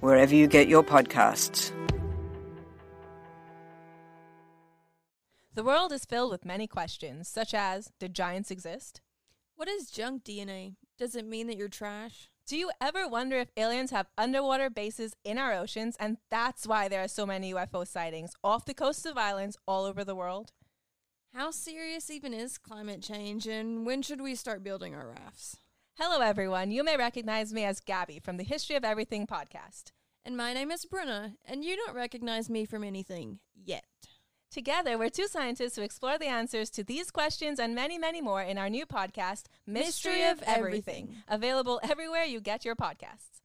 wherever you get your podcasts. The world is filled with many questions, such as Did giants exist? What is junk DNA? Does it mean that you're trash? Do you ever wonder if aliens have underwater bases in our oceans and that's why there are so many UFO sightings off the coasts of islands all over the world? How serious even is climate change and when should we start building our rafts? Hello, everyone. You may recognize me as Gabby from the History of Everything podcast. And my name is Bruna, and you don't recognize me from anything yet. Together, we're two scientists who explore the answers to these questions and many, many more in our new podcast, Mystery, Mystery of of Everything, Everything. available everywhere you get your podcasts.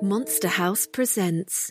Monster House presents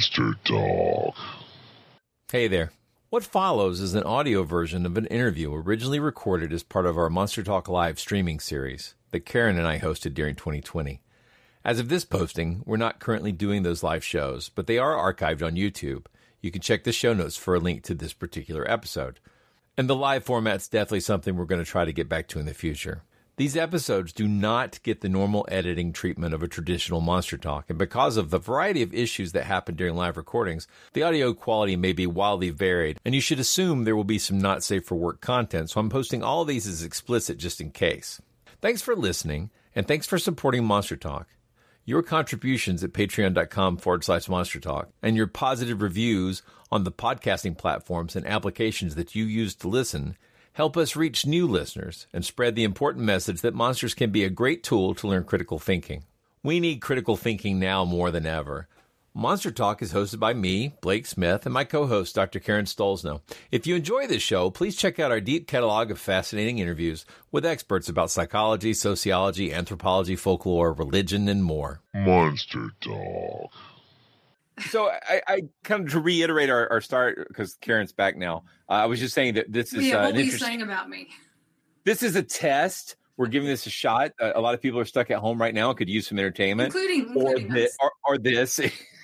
Monster Talk. Hey there. What follows is an audio version of an interview originally recorded as part of our Monster Talk Live streaming series that Karen and I hosted during 2020. As of this posting, we're not currently doing those live shows, but they are archived on YouTube. You can check the show notes for a link to this particular episode. And the live format's definitely something we're going to try to get back to in the future. These episodes do not get the normal editing treatment of a traditional Monster Talk, and because of the variety of issues that happen during live recordings, the audio quality may be wildly varied, and you should assume there will be some not safe for work content, so I'm posting all these as explicit just in case. Thanks for listening, and thanks for supporting Monster Talk. Your contributions at patreon.com forward slash monster talk and your positive reviews on the podcasting platforms and applications that you use to listen help us reach new listeners and spread the important message that monsters can be a great tool to learn critical thinking. We need critical thinking now more than ever. Monster Talk is hosted by me, Blake Smith, and my co host, Dr. Karen Stollznow. If you enjoy this show, please check out our deep catalog of fascinating interviews with experts about psychology, sociology, anthropology, folklore, religion, and more. Monster Talk. So, I, I kind of to reiterate our, our start because Karen's back now. Uh, I was just saying that this is yeah, uh, what were you saying about me? this is a test. We're giving this a shot. Uh, a lot of people are stuck at home right now and could use some entertainment, Including- or, including thi- us. or, or this.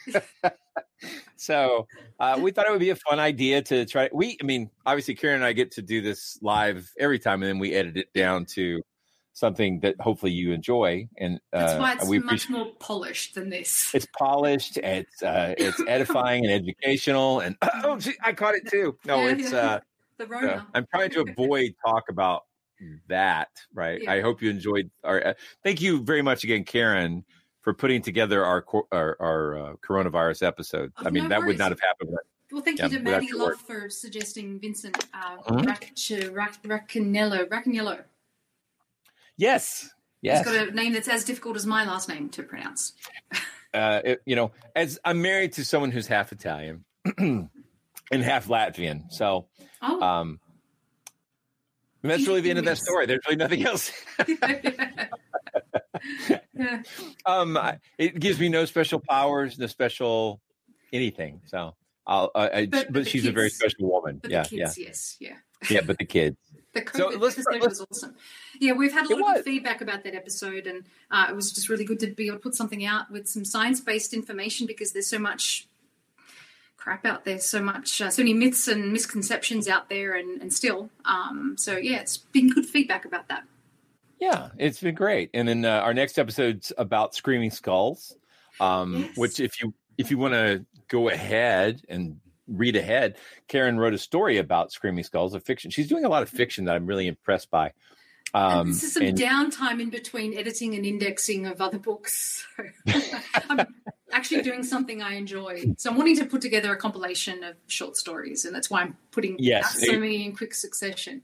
so uh, we thought it would be a fun idea to try. We, I mean, obviously, Karen and I get to do this live every time, and then we edit it down to something that hopefully you enjoy. And That's uh, why it's we much more polished than this. It's polished. It's uh, it's edifying and educational. And oh, gee, I caught it too. No, Yeah, it's. yeah. Uh, the Rona. I'm trying to avoid talk about that. Right. Yeah. I hope you enjoyed our. Uh, thank you very much again, Karen, for putting together our our, our uh, coronavirus episode. Oh, I mean, no that would not have happened. Well, thank yeah, you to Maddie Love for suggesting Vincent uh, Mhm. Rac- Racaniello. Racaniello. Yes. Yes. He's got a name that's as difficult as my last name to pronounce. uh, it- you know, as I'm married to someone who's half Italian and half Latvian, so Oh. um, and that's really the end of that story. There's really nothing else. Yeah. um, it gives me no special powers, no special anything. So, I'll, I, I, But- but, she's a very special woman. Yeah, kids, yes, yeah. yeah, yeah. But the kids. The COVID So let's- let's- was awesome. Yeah, we've had a lot of was. feedback about that episode, and uh, it was just really good to be able to put something out with some science-based information because there's so much crap out there, so much, uh, so many myths and misconceptions out there, and, and still. Um, so yeah, it's been good feedback about that. Yeah, it's been great. And then uh, our next episode's about Screaming Skulls, um, Yes. which if you if you want to go ahead and read ahead, Karen wrote a story about Screaming Skulls, a fiction. She's doing a lot of fiction that I'm really impressed by. Um, this is some and- downtime in between editing and indexing of other books. So I'm actually doing something I enjoy. So I'm wanting to put together a compilation of short stories, and that's why I'm putting Yes, out so it- many in quick succession.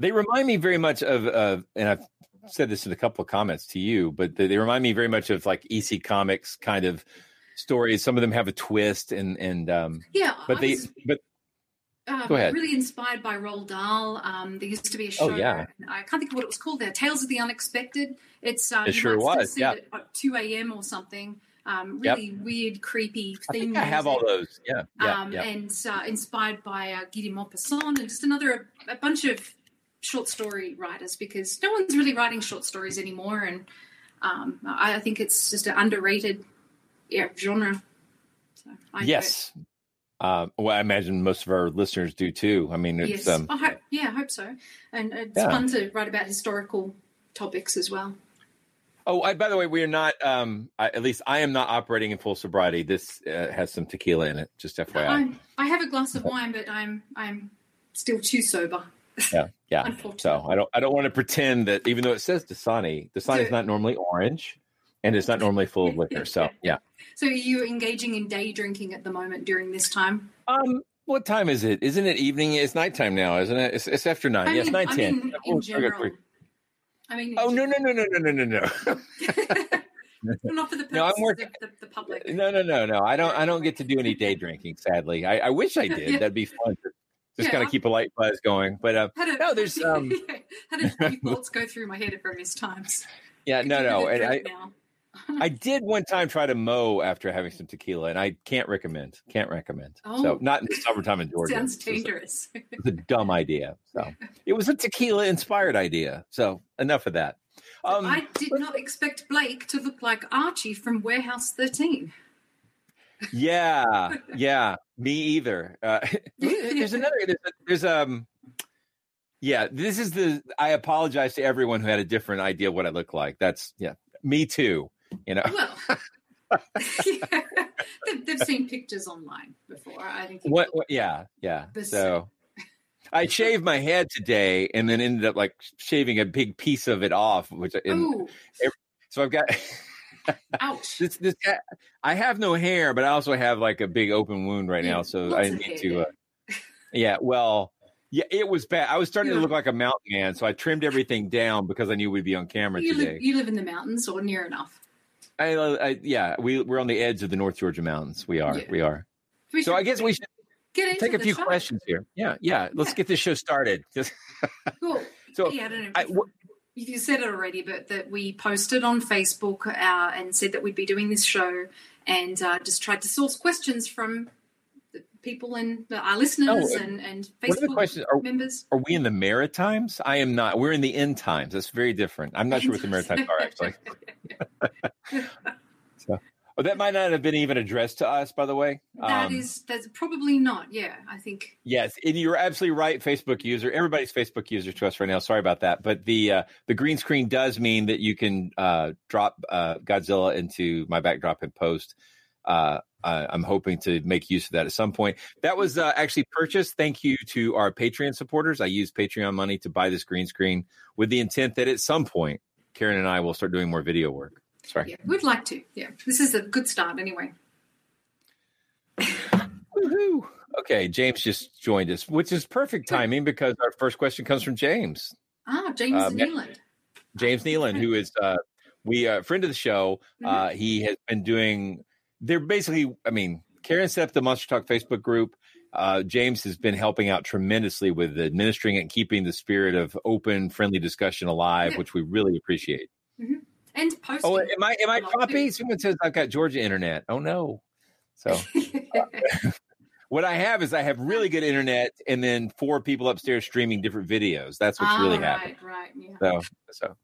They remind me very much of, uh, and I've said this in a couple of comments to you, but they, they remind me very much of like EC Comics kind of stories. Some of them have a twist, and and um, Yeah, but I they was- but Um, Go ahead. Really inspired by Roald Dahl. Um, there used to be a show. Oh, yeah. I can't think of what it was called. There, Tales of the Unexpected. It's uh, It sure was, yeah. it at two a.m. or something. Um, Yep. really weird, creepy I theme. think I have all those. Yeah, yeah, um, yeah. and uh, inspired by uh, Guy de Maupassant and just another a bunch of short story writers because no one's really writing short stories anymore, and um, I I think it's just an underrated yeah, genre. So I it. Um, well, I imagine most of our listeners do too. I mean, it's Yes, um, I hope, yeah, I hope so. And it's Yeah. fun to write about historical topics as well. Oh, I, by the way, we are not. Um, I, at least I am not operating in full sobriety. This uh, has some tequila in it. Just FYI. I'm, I have a glass of wine, but I'm I'm still too sober. yeah, yeah. So I don't. I don't want to pretend that even though it says Dasani, Dasani is not normally orange, and it's not normally full of liquor. So yeah. So are you engaging in day drinking at the moment during this time? Um, what time is it? Isn't it evening? It's nighttime now, isn't it? It's, it's after nine. I yes, mean, nine I ten. mean, Oh, in general. I mean, Oh no no no no no no no no. not for the purposes No, I'm of working- the, the public. No, no, no, no. I don't. I don't get to do any day drinking. Sadly, I, I wish I did. Yeah. That'd be fun. Just Yeah, kind of keep a light buzz going. But uh, a, no, there's um, had a few thoughts go through my head at various times. yeah, no, no. And I, now. I did one time try to mow after having some tequila, and I can't recommend. Can't recommend. Oh. So not in the summertime in Georgia. Sounds It's a- dangerous. It's a dumb idea. So it was a tequila inspired idea. So enough of that. Um, I did not expect Blake to look like Archie from Warehouse 13. yeah, yeah, me either. Uh, there's another. There's, there's um. Yeah, this is the. I apologize to everyone who had a different idea of what I look like. That's yeah, me too. You know. Well, they've, they've seen pictures online before. I think. What, what? Yeah, yeah. This- So I shaved my head today, and then ended up like shaving a big piece of it off, which and so I've got ouch. this. This I have no hair, but I also have like a big open wound right now. So I need to. yeah. Uh, yeah, well, yeah, it was bad. I was starting to look like a mountain man, so I trimmed everything down because I knew we'd be on camera You today. live, you live in the mountains or near enough. I, I, yeah, we we're on the edge of the North Georgia mountains. We are. Yeah. We are. We So I guess we should get into take a few show. questions here. Yeah, yeah. Let's Yeah. get this show started. Just Cool. so yeah, I don't know. I, if you said it already, but that we posted on Facebook uh, and said that we'd be doing this show, and uh, just tried to source questions from people and the, our listeners Oh, and and Facebook questions? Are- members. Are we in the Maritimes? I am not. We're in the end times. That's very different. I'm not sure what the Maritimes are actually. so, oh, that might not have been even addressed to us, by the way. That Um, is that's probably not. Yeah, I think. Yes, and you're absolutely right. Facebook user, everybody's Facebook user to us right now. Sorry about that, but the uh, the green screen does mean that you can uh, drop uh, Godzilla into my backdrop and post. Uh, I'm hoping to make use of that at some point. That was uh, actually purchased. Thank you to our Patreon supporters. I used Patreon money to buy this green screen with the intent that at some point, Karen and I will start doing more video work. Sorry. Yeah, we'd like to. Yeah, this is a good start anyway. Woohoo. Okay, James just joined us, which is perfect timing because our first question comes from James. Ah, James Nealand. James Nealon, who is uh, we uh, friend of the show. Uh, he has been doing. They're basically. I mean, Karen set up the Monster Talk Facebook group. Uh, James has been helping out tremendously with administering it and keeping the spirit of open, friendly discussion alive, Yeah. which we really appreciate. And posting. Oh, am I am I too. Someone says I've got Georgia internet. Oh no. So what I have is I have really good internet, and then four people upstairs streaming different videos. That's what's ah, really right, happening. right, yeah. So, so,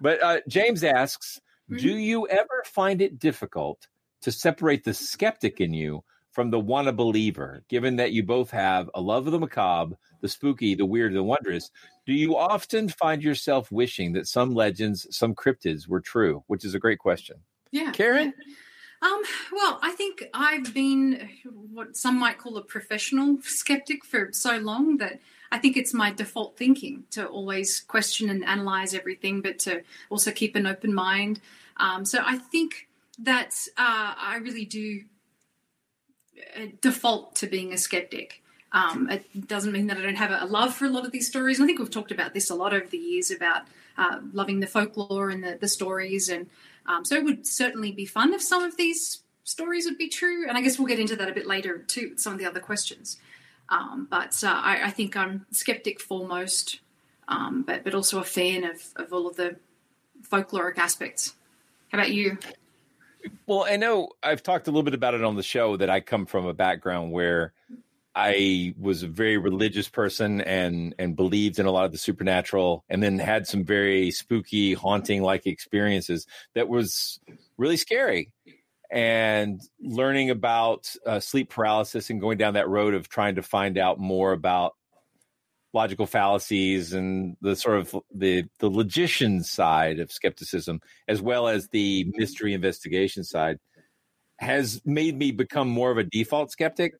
but uh, James asks, Mhm. do you ever find it difficult to separate the skeptic in you from the wanna believer, given that you both have a love of the macabre, the spooky, the weird, the wondrous? Do you often find yourself wishing that some legends, some cryptids were true? Which is a great question. Yeah. Karen? Um, well, I think I've been what some might call a professional skeptic for so long that I think it's my default thinking to always question and analyze everything, but to also keep an open mind. Um, so I think that uh, I really do uh, default to being a skeptic. Um, it doesn't mean that I don't have a love for a lot of these stories. I think we've talked about this a lot over the years about uh, loving the folklore and the, the stories. And um, so it would certainly be fun if some of these stories would be true. And I guess we'll get into that a bit later too, some of the other questions. Um, but uh, I, I, think I'm skeptic foremost, um, but, but also a fan of, of all of the folkloric aspects. How about you? Well, I know I've talked a little bit about it on the show that I come from a background where I was a very religious person and and believed in a lot of the supernatural, and then had some very spooky, haunting like experiences that was really scary. And learning about uh, sleep paralysis and going down that road of trying to find out more about logical fallacies and the sort of the the logician side of skepticism, as well as the mystery investigation side, has made me become more of a default skeptic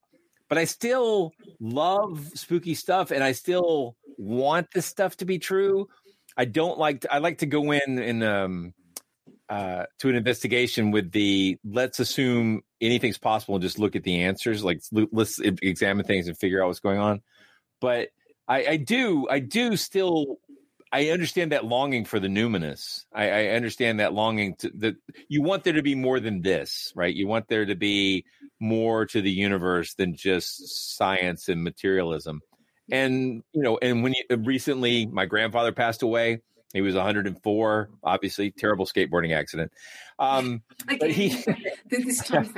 but I still love spooky stuff and I still want this stuff to be true. I don't like to, I like to go in and um uh to an investigation with the let's assume anything's possible and just look at the answers like let's examine things and figure out what's going on. But I, I do I do still I understand that longing for the numinous. I, I understand that longing to that you want there to be more than this, right? You want there to be more to the universe than just science and materialism. And you know, and when you recently, my grandfather passed away. He was 104. Obviously, terrible skateboarding accident. Um, but he this time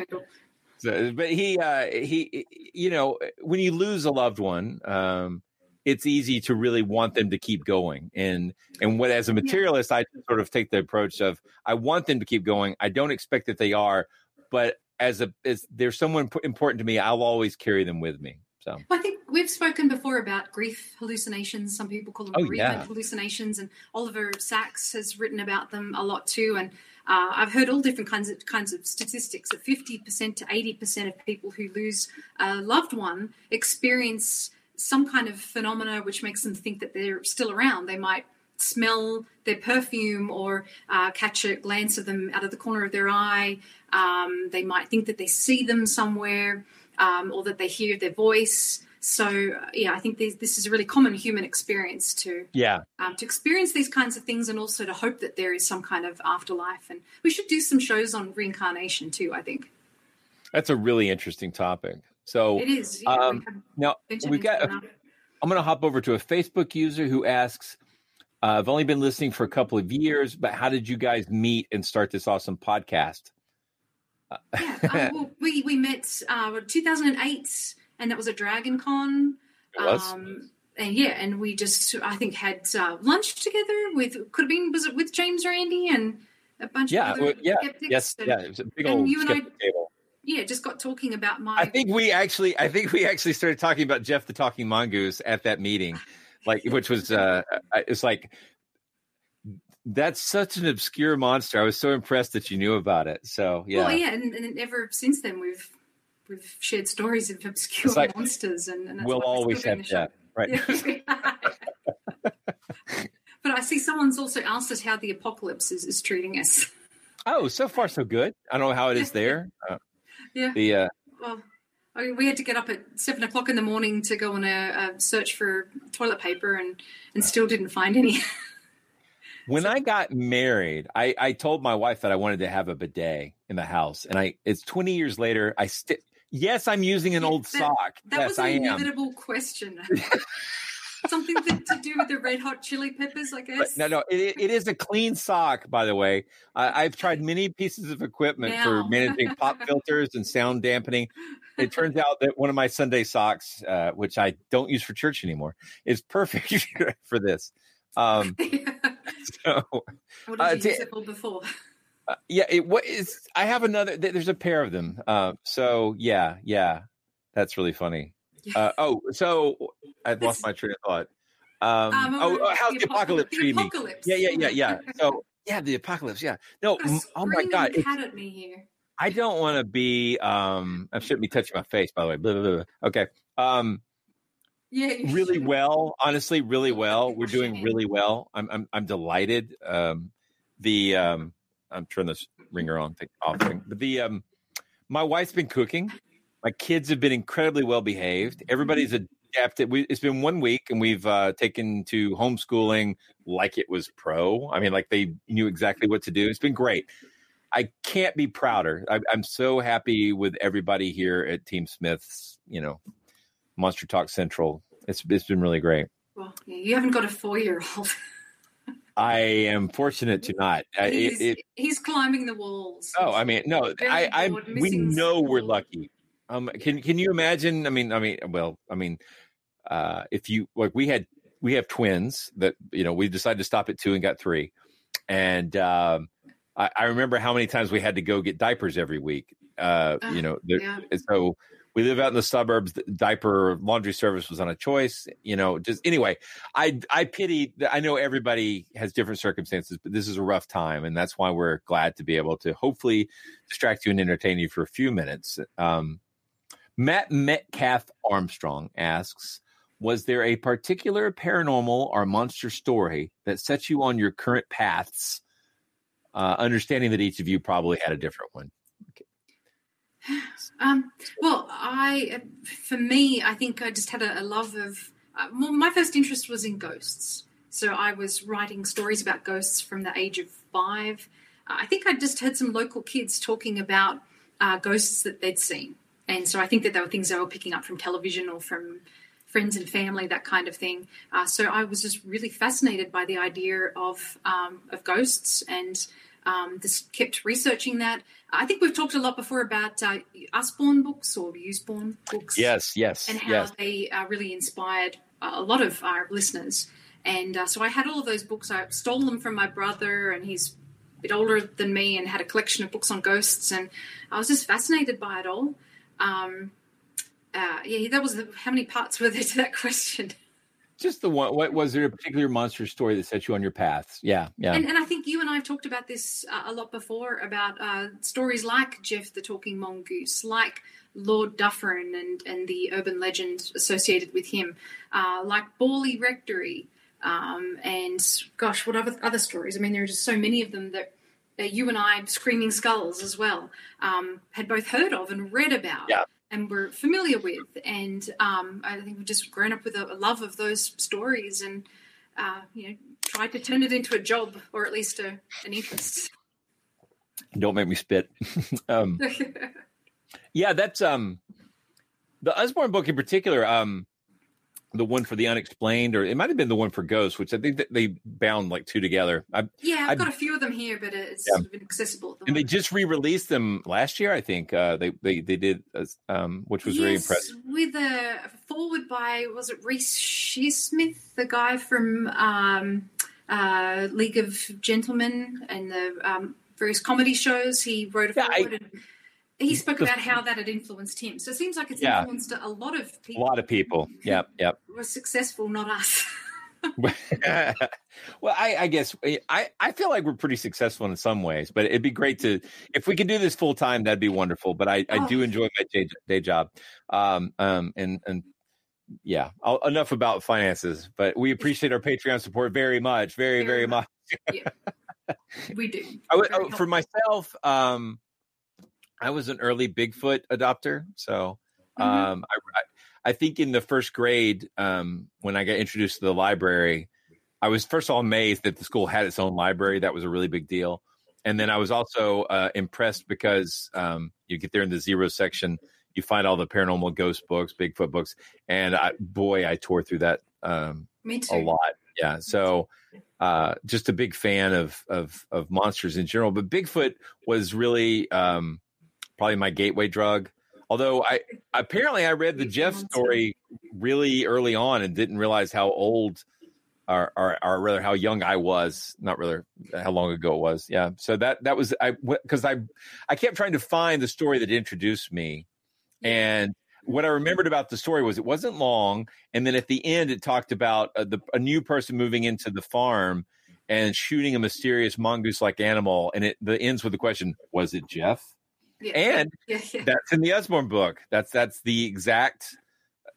but he uh, he you know when you lose a loved one um, it's easy to really want them to keep going. And and what as a materialist, I sort of take the approach of I want them to keep going. I don't expect that they are, but as a as there's someone important to me, I'll always carry them with me. So I think we've spoken before about grief hallucinations. Some people call them oh, bereavement yeah. hallucinations, and Oliver Sacks has written about them a lot too. And uh, I've heard all different kinds of kinds of statistics that 50% to 80% of people who lose a loved one experience some kind of phenomena which makes them think that they're still around. They might smell their perfume or uh, catch a glance of them out of the corner of their eye. Um, they might think that they see them somewhere um, or that they hear their voice. So uh, yeah, I think these, this is a really common human experience to yeah um, to experience these kinds of things and also to hope that there is some kind of afterlife. And we should do some shows on reincarnation too. I think that's a really interesting topic. So it is. Yeah, um, we now we got. A, I'm going to hop over to a Facebook user who asks, uh, "I've only been listening for a couple of years, but how did you guys meet and start this awesome podcast?" yeah, uh, well, we we met uh, 2008, and that was a Dragon Con. Um, and yeah, and we just I think had uh, lunch together with could have been was it with James Randi and a bunch yeah, of other well, yeah, yes, and, yeah, it was a big old you and I, table yeah, just got talking about my. I think we actually, I think we actually started talking about Jeff the Talking Mongoose at that meeting, like which was, uh it's like that's such an obscure monster. I was so impressed that you knew about it. So yeah, well, yeah, and, and ever since then we've we've shared stories of obscure like, monsters, and, and we'll always have that, right? but I see someone's also asked us how the apocalypse is, is treating us. Oh, so far so good. I don't know how it is there. Uh, yeah. The uh, well, I mean, we had to get up at seven o'clock in the morning to go on a, a search for toilet paper, and and still didn't find any. when so, I got married, I I told my wife that I wanted to have a bidet in the house, and I it's twenty years later. I still yes, I'm using an old that, sock. That yes, was an inevitable question. something to, to, do with the red hot chili peppers, I guess. No, no, it, it is a clean sock, by the way. I've tried many pieces of equipment now. for managing pop filters and sound dampening. It turns out that one of my Sunday socks, uh, which I don't use for church anymore, is perfect for this. Um, so, what did uh, you use it for before? Uh, yeah, it what is? I have another. There's a pair of them. Uh, so yeah, yeah, that's really funny. Uh, oh, so I lost my train of thought. Um, Um, oh, oh, how's the the, apoc- apocalypse the treating me? apocalypse. Yeah, yeah, yeah, yeah. So yeah, the apocalypse. Yeah. No. Oh my god. cat at me here. I don't want to be. Um, I shouldn't be touching my face. By the way. Blah, blah, blah. Okay. Um, Yeah, really should. well. Honestly, really Oh, well. We're doing really well. I'm I'm I'm delighted. Um, the um, I'm turning this ringer on thing off thing. But the um, my wife's been cooking. My kids have been incredibly well behaved. Everybody's adapted. We, it's been one week, and we've uh, taken to homeschooling like it was pro. I mean, like they knew exactly what to do. It's been great. I can't be prouder. I, I'm so happy with everybody here at Team Smith's. You know, Monster Talk Central. It's it's been really great. Well, you haven't got a four-year-old. I am fortunate to not. He's, it, it, he's climbing the walls. oh, I mean, no, I, I, we know we're lucky. Um, can can you imagine? I mean, I mean, well, I mean, uh, if you like, we had we have twins that you know we decided to stop at two and got three, and um, I, I remember how many times we had to go get diapers every week. Uh, you know, there- yeah. so we live out in the suburbs. The diaper laundry service was on a choice. You know, just anyway, I I pity. I know everybody has different circumstances, but this is a rough time, and that's why we're glad to be able to hopefully distract you and entertain you for a few minutes. Um, Matt Metcalf Armstrong asks. Was there a particular paranormal or monster story that set you on your current paths? Uh, understanding that each of you probably had a different one. Um, well, I, for me, I think I just had a, a love of. Uh, well, my first interest was in ghosts, so I was writing stories about ghosts from the age of five. Uh, I think I just heard some local kids talking about uh, ghosts that they'd seen, and so I think that they were things they were picking up from television or from friends and family, that kind of thing. Uh, so I was just really fascinated by the idea of um, of ghosts and um, just kept researching that. I think we've talked a lot before about uh, Usborne books or Usborne books. Yes, yes, And how yes. they uh, really inspired a lot of our listeners. And uh, so I had all of those books. I stole them from my brother, and he's a bit older than me and had a collection of books on ghosts. And I was just fascinated by it all. Um, uh, yeah, that was the, how many parts were there to that question? Just the one. What was there a particular monster story that set you on your path? Yeah, yeah. And, and I think you and I have talked about this uh, a lot before about uh, stories like Jeff the Talking Mongoose, like Lord Dufferin and, and the urban legend associated with him, uh, like Borley Rectory, um, and gosh, what other, other stories? I mean, there are just so many of them that, that you and I, Screaming Skulls as well, um, had both heard of and read about. Yeah. And were familiar with, and um, I think we've just grown up with a, a love of those stories, and uh, you know, tried to turn it into a job or at least a, an interest. Don't make me spit. um, yeah, that's um, the Usborne book in particular. Um, the one for the unexplained, or it might have been the one for Ghost, which I think that they bound like two together. I, yeah, I've I- got a few of them here, but it's Yeah. sort of inaccessible and they just re-released them last year. I think uh, they they they did, uh, um, which was very Yes, impressive. With a forward by was it Reece Shearsmith, the guy from um, uh, League of Gentlemen and the um, various comedy shows. He wrote a Yeah, I- forward. and he spoke about how that had influenced him. So it seems like it's Yeah. influenced a lot of people. A lot of people. Yep, yep. were successful, not us. well, I, I guess I, I feel like we're pretty successful in some ways, but it'd be great to if we could do this full time. That'd be wonderful. But I, I do Oh. enjoy my day, day job, um, um, and and yeah, I'll, enough about finances. But we appreciate our Patreon support very much, very very Very much. we do. I oh, for myself, um, I was an early Bigfoot adopter, so Mhm. um, I, I I think in the first grade, um, when I got introduced to the library, I was first of all amazed that the school had its own library. That was a really big deal, and then I was also uh, impressed because um, you get there in the zero section, you find all the paranormal ghost books, Bigfoot books, and I, boy, I tore through that um, a lot. Yeah. So uh just a big fan of of of monsters in general. But Bigfoot was really um probably my gateway drug. Although I apparently I read the Jeff story really early on and didn't realize how old or, or or rather how young I was, not rather how long ago it was. Yeah. So that that was I because I I kept trying to find the story that introduced me and what I remembered about the story was it wasn't long, and then at the end it talked about uh, the, a new person moving into the farm and shooting a mysterious mongoose-like animal, and it the ends with the question: Was it Jeff? Yeah. And yeah, yeah. that's in the Usborne book. That's that's the exact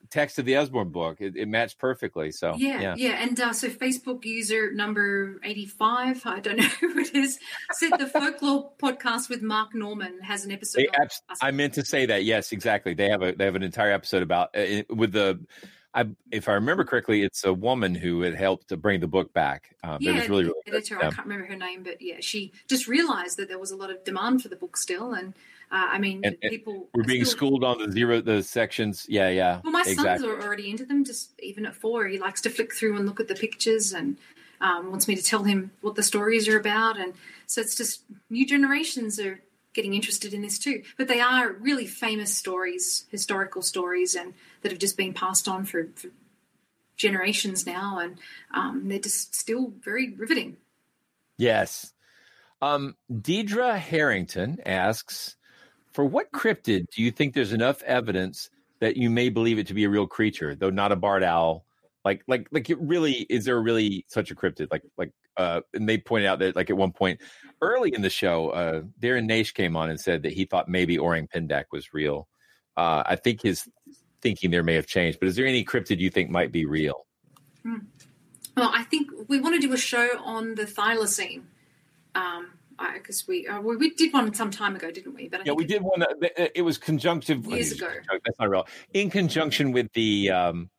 text of the Usborne book. It, it matched perfectly. So yeah, yeah, yeah. And uh, so Facebook user number 85, I don't know who it is, said the folklore podcast with Mark Norman has an episode. Abs- I meant to say that. Yes, exactly. They have a they have an entire episode about uh, with the. I, if I remember correctly, it's a woman who had helped to bring the book back. Um, it yeah, was really, really good. editor. Yeah. I can't remember her name, but yeah, she just realized that there was a lot of demand for the book still, and uh, I mean, and people We're being still- schooled on the zero the sections. Yeah, yeah. Well, my exactly. sons are already into them. Just even at four, he likes to flick through and look at the pictures, and um, wants me to tell him what the stories are about. And so it's just new generations are getting interested in this too. But they are really famous stories, historical stories, and that have just been passed on for, for generations now, and um, they're just still very riveting. Yes. Um, Deidre Harrington asks, for what cryptid do you think there's enough evidence that you may believe it to be a real creature, though not a barred owl? Like, like, like, it really is there really such a cryptid? Like, like, uh, and they pointed out that, like, at one point early in the show, uh, Darren Naish came on and said that he thought maybe Orang Pendek was real. Uh, I think his thinking there may have changed, but is there any cryptid you think might be real? Well, I think we want to do a show on the thylacine. Um, because we, uh, we we did one some time ago, didn't we? But I Yeah, we did one. That, it was conjunctive. Years ago. That's not real. In conjunction with the um,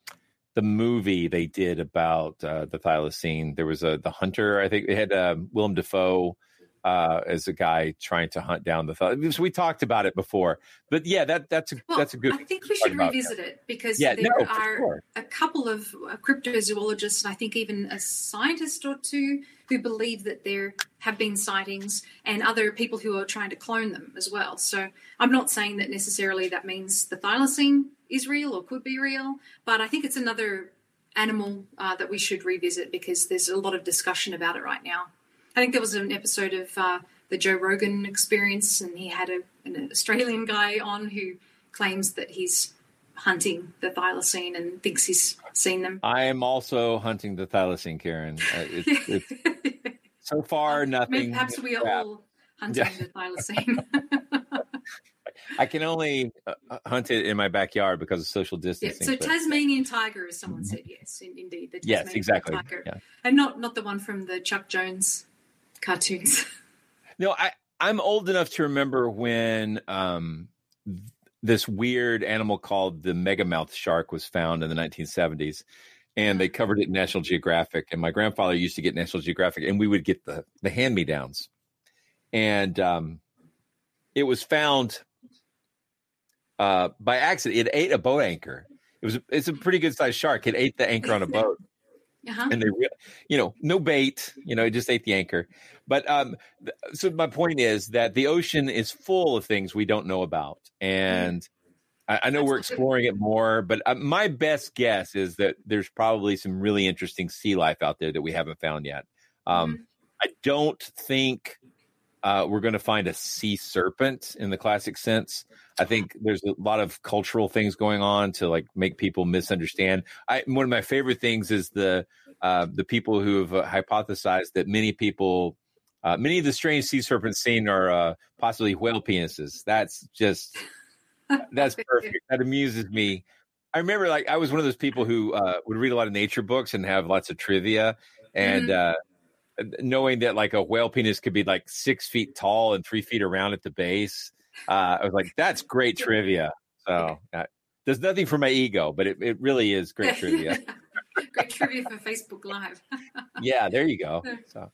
the movie they did about uh, the thylacine, there was a the hunter. I think they had um, Willem Dafoe uh, as a guy trying to hunt down the. Th- so we talked about it before, but yeah, that that's a Well, that's a good. I think we should about, revisit it because Yeah, there no, are sure. a couple of uh, cryptozoologists, and I think even a scientist or two, who believe that there have been sightings, and other people who are trying to clone them as well. So I'm not saying that necessarily that means the thylacine is real or could be real, but I think it's another animal uh, that we should revisit because there's a lot of discussion about it right now. I think there was an episode of uh, the Joe Rogan Experience, and he had a, an Australian guy on who claims that he's hunting the thylacine and thinks he's seen them. I am also hunting the thylacine, Karen. Uh, it's, it's, so far, Maybe nothing. perhaps we are Yeah. all hunting Yeah. the thylacine. I can only uh, hunt it in my backyard because of social yeah, distancing. so but- Tasmanian tiger, as someone said, yes, in, indeed, the Mm-hmm. yes, exactly. tiger, Yeah. and not not the one from the Chuck Jones cartoons. No, I I'm old enough to remember when um this weird animal called the megamouth shark was found in the 1970s and they covered it in National Geographic and my grandfather used to get National Geographic and we would get the the hand-me-downs. And um it was found uh by accident it ate a boat anchor. It was it's a pretty good sized shark. It ate the anchor on a boat uh-huh. and they you know no bait you know it just ate the anchor. But um th- so my point is that the ocean is full of things we don't know about. And I, I know we're exploring it more but uh, my best guess is that there's probably some really interesting sea life out there that we haven't found yet. Um i don't think uh, we're going to find a sea serpent in the classic sense. I think there's a lot of cultural things going on to like make people misunderstand. I, one of my favorite things is the uh, the people who have uh, hypothesized that many people, uh, many of the strange sea serpents seen are uh, possibly whale penises. That's just that's perfect. That amuses me. I remember like I was one of those people who uh, would read a lot of nature books and have lots of trivia, and Mhm. Uh, knowing that like a whale penis could be like six feet tall and three feet around at the base, uh, I was like, that's great trivia. So uh, there's nothing for my ego, but it, it really is great trivia. Great trivia for Facebook Live. yeah, there you go. So,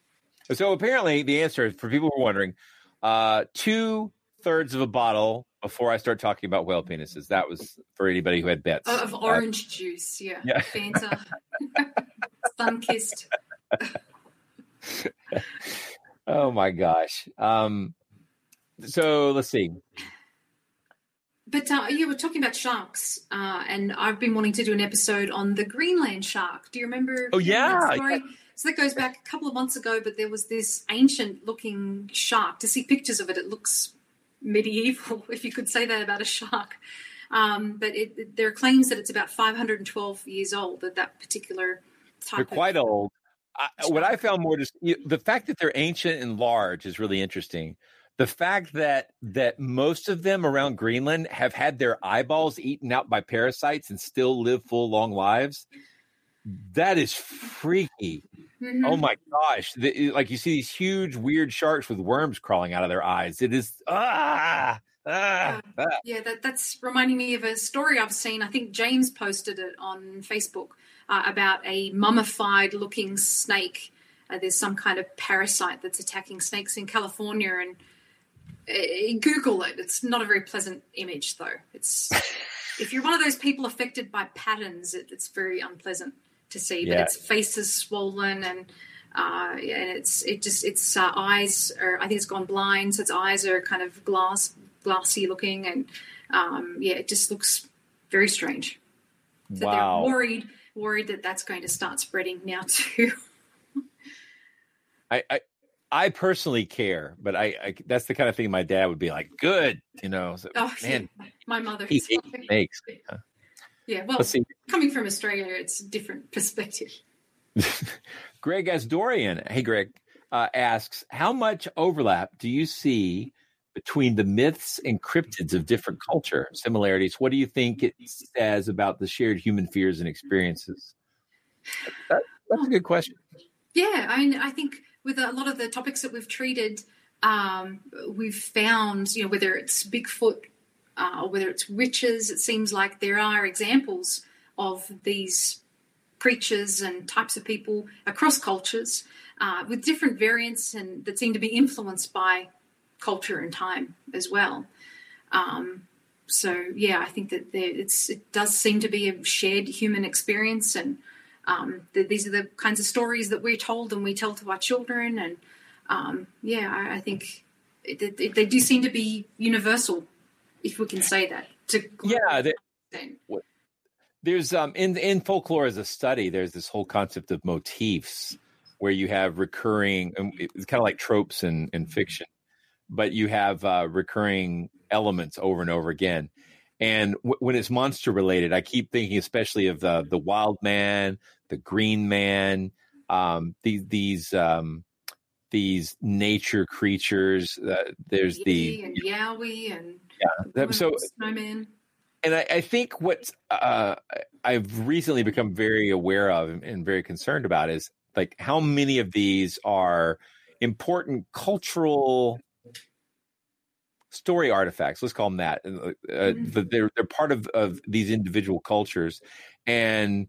so apparently the answer for people who are wondering, uh, two thirds of a bottle before I start talking about whale penises. That was for anybody who had bets. of Uh, orange juice, yeah. yeah. Fanta. Sun kissed. oh my gosh. Um, so let's see. But uh, you were talking about sharks, uh, and I've been wanting to do an episode on the Greenland shark. Do you remember? Oh, hearing that yeah. So that goes back a couple of months ago, but there was this ancient-looking shark. To see pictures of it, it looks medieval, if you could say that about a shark. Um, but it, it- there are claims that it's about 512 years old. That that particular type. They're of- quite old. I, what I found more just the fact that they're ancient and large is really interesting. The fact that that most of them around Greenland have had their eyeballs eaten out by parasites and still live full long lives. That is freaky. Mhm. Oh my gosh! The, like you see these huge, weird sharks with worms crawling out of their eyes. It is ah ah. ah. Yeah, that, that's reminding me of a story I've seen. I think James posted it on Facebook uh, about a mummified looking snake. Uh, there's some kind of parasite that's attacking snakes in California, and uh, Google it. It's not a very pleasant image, though. It's if you're one of those people affected by patterns, it, it's very unpleasant to see. But Yeah. its face is swollen and. Uh, and it's it just its uh, eyes are I think it's gone blind, so its eyes are kind of glass glassy looking, and um, yeah, it just looks very strange. So Wow. they're worried worried that that's going to start spreading now too. I, I I personally care, but I, I that's the kind of thing my dad would be like, good, you know. So, oh, man, yeah, my mother. he is hates like- snakes. Uh, Yeah, well, coming from Australia, it's a different perspective. Greg as Dorian, hey Greg, uh, asks, how much overlap do you see between the myths and cryptids of different culture similarities? What do you think it says about the shared human fears and experiences? That, that's a good question. Yeah, I mean, I think with a lot of the topics that we've treated, um, we've found, you know, whether it's Bigfoot uh, or whether it's witches, it seems like there are examples of these creatures and types of people across cultures uh, with different variants and that seem to be influenced by culture and time as well. Um, so yeah, I think that there, it's it does seem to be a shared human experience, and um, th- these are the kinds of stories that we're told and we tell to our children. And um, yeah, I, I think it, it, it- they do seem to be universal, if we can say that. To Yeah, they- there's um in in folklore as a study there's this whole concept of motifs where you have recurring it's kind of like tropes in in fiction but you have uh recurring elements over and over again and w- when it's monster related i keep thinking especially of the the wild man the green man um these these um these nature creatures uh, there's the and Yowie and that- so Snowman. and I, I think what uh, I've recently become very aware of and very concerned about is like how many of these are important cultural story artifacts. Let's call them that. Uh, Mhm. they're they're part of of these individual cultures, and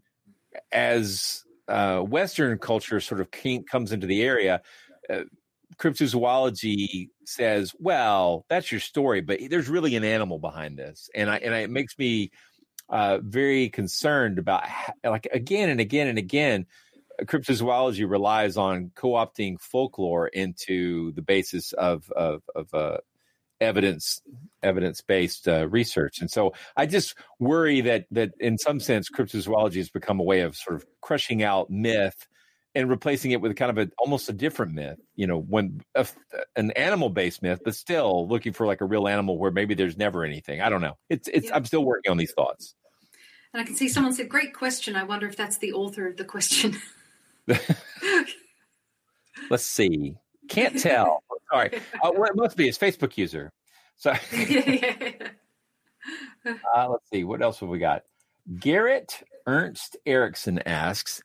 as uh, Western culture sort of came, comes into the area. Uh, cryptozoology says, "Well, that's your story, but there's really an animal behind this," and I and I, it makes me uh, very concerned about ho- like again and again and again. Cryptozoology relies on co-opting folklore into the basis of of, of uh, evidence evidence based uh, research, and so I just worry that that in some sense cryptozoology has become a way of sort of crushing out myth and replacing it with kind of a almost a different myth. You know, when a, an animal based myth, but still looking for like a real animal where maybe there's never anything. I don't know. It's it's. Yeah. I'm still working on these thoughts. And I can see someone said, "Great question." I wonder if that's the author of the question. Let's see. Can't tell. Sorry. Uh, well, it must be his Facebook user. So uh, let's see. What else have we got? Garrett Ernst Erickson asks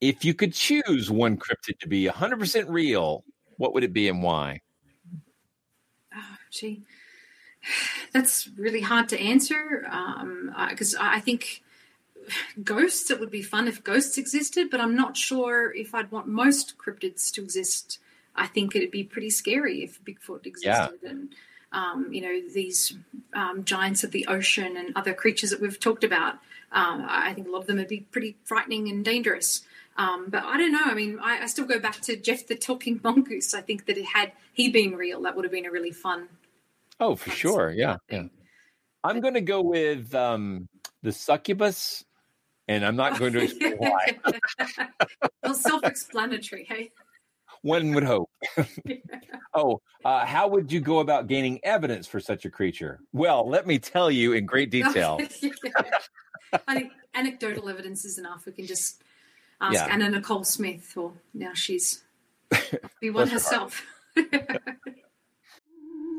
if you could choose one cryptid to be 100% real, what would it be and why? Oh, gee, that's really hard to answer because I I think ghosts. It would be fun if ghosts existed, but I'm not sure if I'd want most cryptids to exist. I think it'd be pretty scary if Bigfoot existed, and um, you know these um, giants of the ocean and other creatures that we've talked about. Um, I think a lot of them would be pretty frightening and dangerous. Um, but I don't know. I mean, I, I still go back to Jeff the Talking Mongoose. I think that it had he been real, that would have been a really fun Oh, for sure. Yeah. Yeah. I'm going to go with um, the succubus, and I'm not going to explain why. well, self-explanatory, hey. One would hope. oh, uh, how would you go about gaining evidence for such a creature? Well, let me tell you in great detail. I think anecdotal evidence is enough. We can just ask Yeah. Anna Nicole Smith, or now she's be one herself.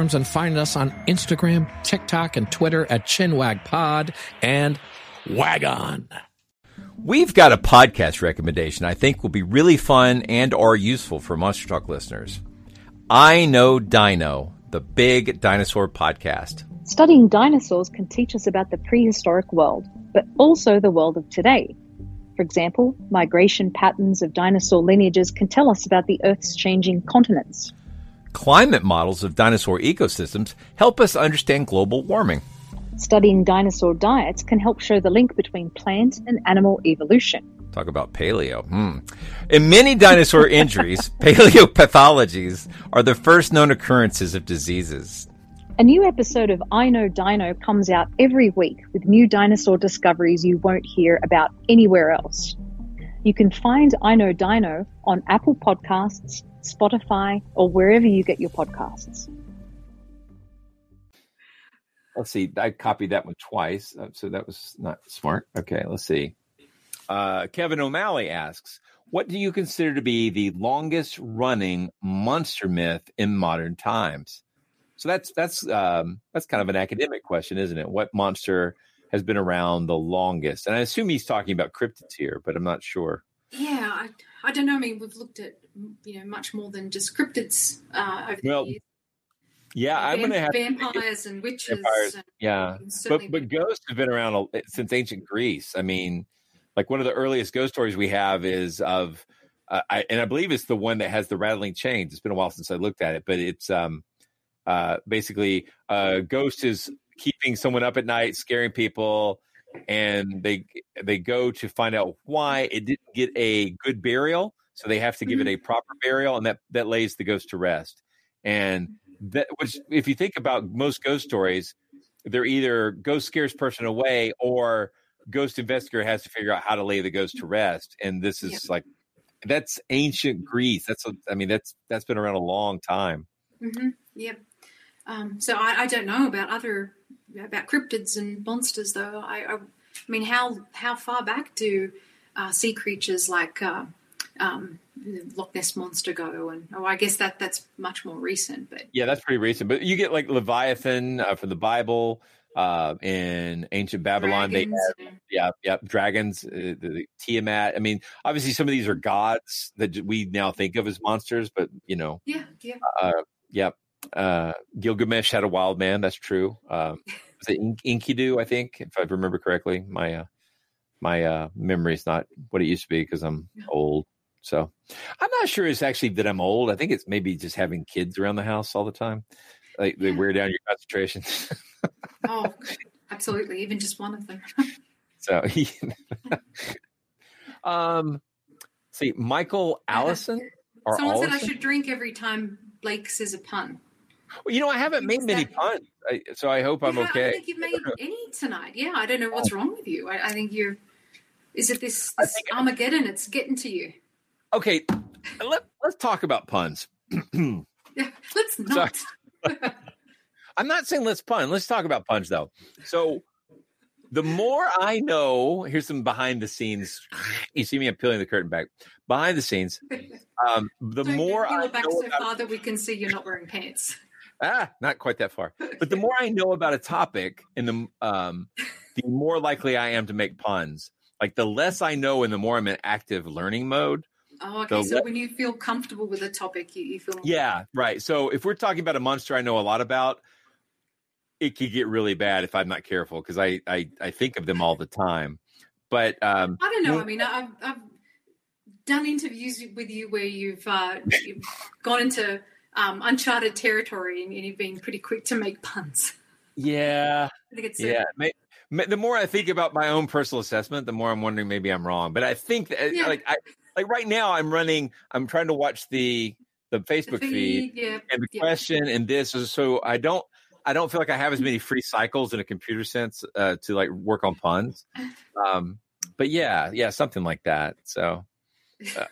and find us on Instagram, TikTok, and Twitter at ChinwagPod and Wagon. We've got a podcast recommendation I think will be really fun and or useful for Monster Talk listeners. I Know Dino, the big dinosaur podcast. Studying dinosaurs can teach us about the prehistoric world, but also the world of today. For example, migration patterns of dinosaur lineages can tell us about the Earth's changing continents. Climate models of dinosaur ecosystems help us understand global warming. Studying dinosaur diets can help show the link between plant and animal evolution. Talk about paleo. Hmm. In many dinosaur injuries, paleopathologies are the first known occurrences of diseases. A new episode of I Know Dino comes out every week with new dinosaur discoveries you won't hear about anywhere else. You can find I Know Dino on Apple Podcasts, Spotify, or wherever you get your podcasts. Let's see. I copied that one twice, uh, so that was not smart. Okay, let's see. Uh, Kevin O'Malley asks, "What do you consider to be the longest running monster myth in modern times?" So that's that's um, that's kind of an academic question, isn't it? What monster has been around the longest? And I assume he's talking about cryptids here, but I'm not sure. Yeah, I, I don't know. I mean, we've looked at you know much more than just cryptids uh, over Well, the years. Yeah, I'm going to have vampires and witches. vampires. and- Yeah, certainly but but ghosts have been around a- since ancient Greece. I mean, like one of the earliest ghost stories we have is of, uh, I, and I believe it's the one that has the rattling chains. It's been a while since I looked at it, but it's um, uh, basically a ghost is keeping someone up at night, scaring people, and they they go to find out why it didn't get a good burial, so they have to give it a proper burial, and that that lays the ghost to rest. And that which if you think about most ghost stories they're either ghost scares person away or ghost investigator has to figure out how to lay the ghost to rest and this is like that's ancient greece. That's a, i mean that's that's been around a long time. Hmm Yep. Um, so I, I don't know about other about cryptids and monsters though. I, I, I mean, how how far back do uh, sea creatures like uh, um, the Loch Ness monster go? And oh, I guess that that's much more recent. But yeah that's pretty recent but you get like leviathan uh, from the bible uh in ancient babylon Dragons, they have yeah yeah dragons uh, the, the tiamat i mean obviously some of these are gods that we now think of as monsters but you know yeah, yeah. uh, yeah. Uh, Gilgamesh had a wild man. That's true. Um, was it In- Enkidu? I think, if I remember correctly. My uh, my uh, memory is not what it used to be because I'm old. So I'm not sure it's actually that I'm old. I think it's maybe just having kids around the house all the time. Like they wear down your concentration. Oh, absolutely. Even just one of them. so, um, see, Michael Allison or Someone said I should drink every time Blake says a pun. Well, you know, I haven't made many puns, I, so I hope I'm Yeah, I don't think you've made any tonight. Yeah, I don't know what's wrong with you. I, I think you're. Is it this, this Armageddon? It's getting to you. Okay, let, let's talk about puns. Yeah, let's not. I'm not saying let's pun. Let's talk about puns though. So the more I know, here's some behind the scenes. You see me, I'm peeling the curtain back. Behind the scenes, um, the more Peel I back know so about far that we can see you're not wearing pants. Ah, not quite that far. But the more I know about a topic, and the um, the more likely I am to make puns. Like the less I know, and the more I'm in active learning mode. Oh, okay. The So le- when you feel comfortable with a topic, you, you feel Yeah, right. So if we're talking about a monster I know a lot about, it could get really bad if I'm not careful because I, I I think of them all the time. But um, I don't know. I mean, I've, I've done interviews with you where you've, uh, you've gone into um, uncharted territory and you've been pretty quick to make puns. yeah, I think it's yeah. May, may, the more I think about my own personal assessment, the more I'm wondering maybe I'm wrong. But I think that Yeah. like I like right now I'm running. I'm trying to watch the the Facebook feed, feed, yeah, and the yeah. question and this is so I don't. I don't feel like I have as many free cycles in a computer sense uh, to like work on puns. Um, but yeah, yeah, something like that. So, uh,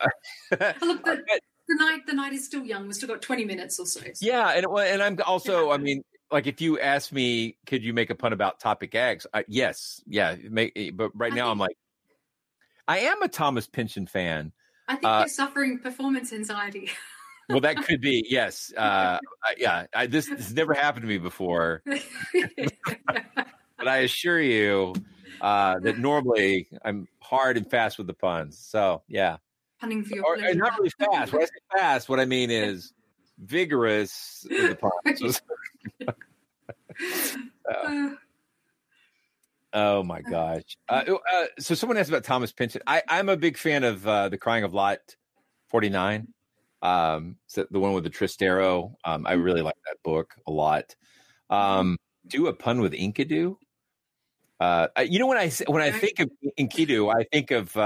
Oh, look, the, the night the night is still young. We've still got twenty minutes or so. yeah, and and I'm also, I mean, like if you ask me, could you make a pun about topic X? I, yes, yeah, make, but right now I'm like, I am a Thomas Pynchon fan. I think Uh, you're suffering performance anxiety. Well, that could be yes, uh, I- yeah. I, this this has never happened to me before, but I assure you uh, that normally I'm hard and fast with the puns. So yeah. Punning for your or, pleasure. not really fast. When I say fast, what I mean is vigorous with the. Uh, oh my gosh! Uh, uh, so someone asked about Thomas Pynchon. I, I'm a big fan of uh, the Crying of Lot 49. Um, so the one with the Tristero. Um, I really like that book a lot. Um, do a pun with Enkidu. Uh, you know when I when I think of Enkidu, I think of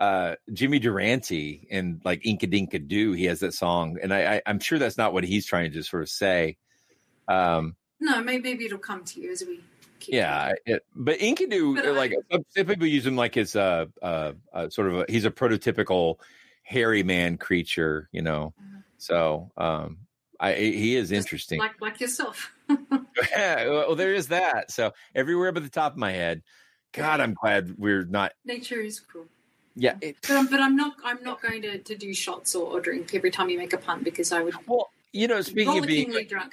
uh, uh, Jimmy Durante and like Inka Dinka Doo. He has that song, and I, I, I'm sure that's not what he's trying to sort of say. Um, no, maybe, maybe it'll come to you as we. yeah, it, but Enkidu, But like some some people use him like his uh, uh, uh sort of a, he's a prototypical hairy man creature, you know. So um, I he is interesting. Like like yourself. yeah, well, there is that. So everywhere but the top of my head. God, I'm glad we're not. Nature is cruel. Yeah, it, But, I'm- but I'm not. I'm not going to, to do shots or, or drink every time you make a pun because I would. Well, you know, speaking of being drunk.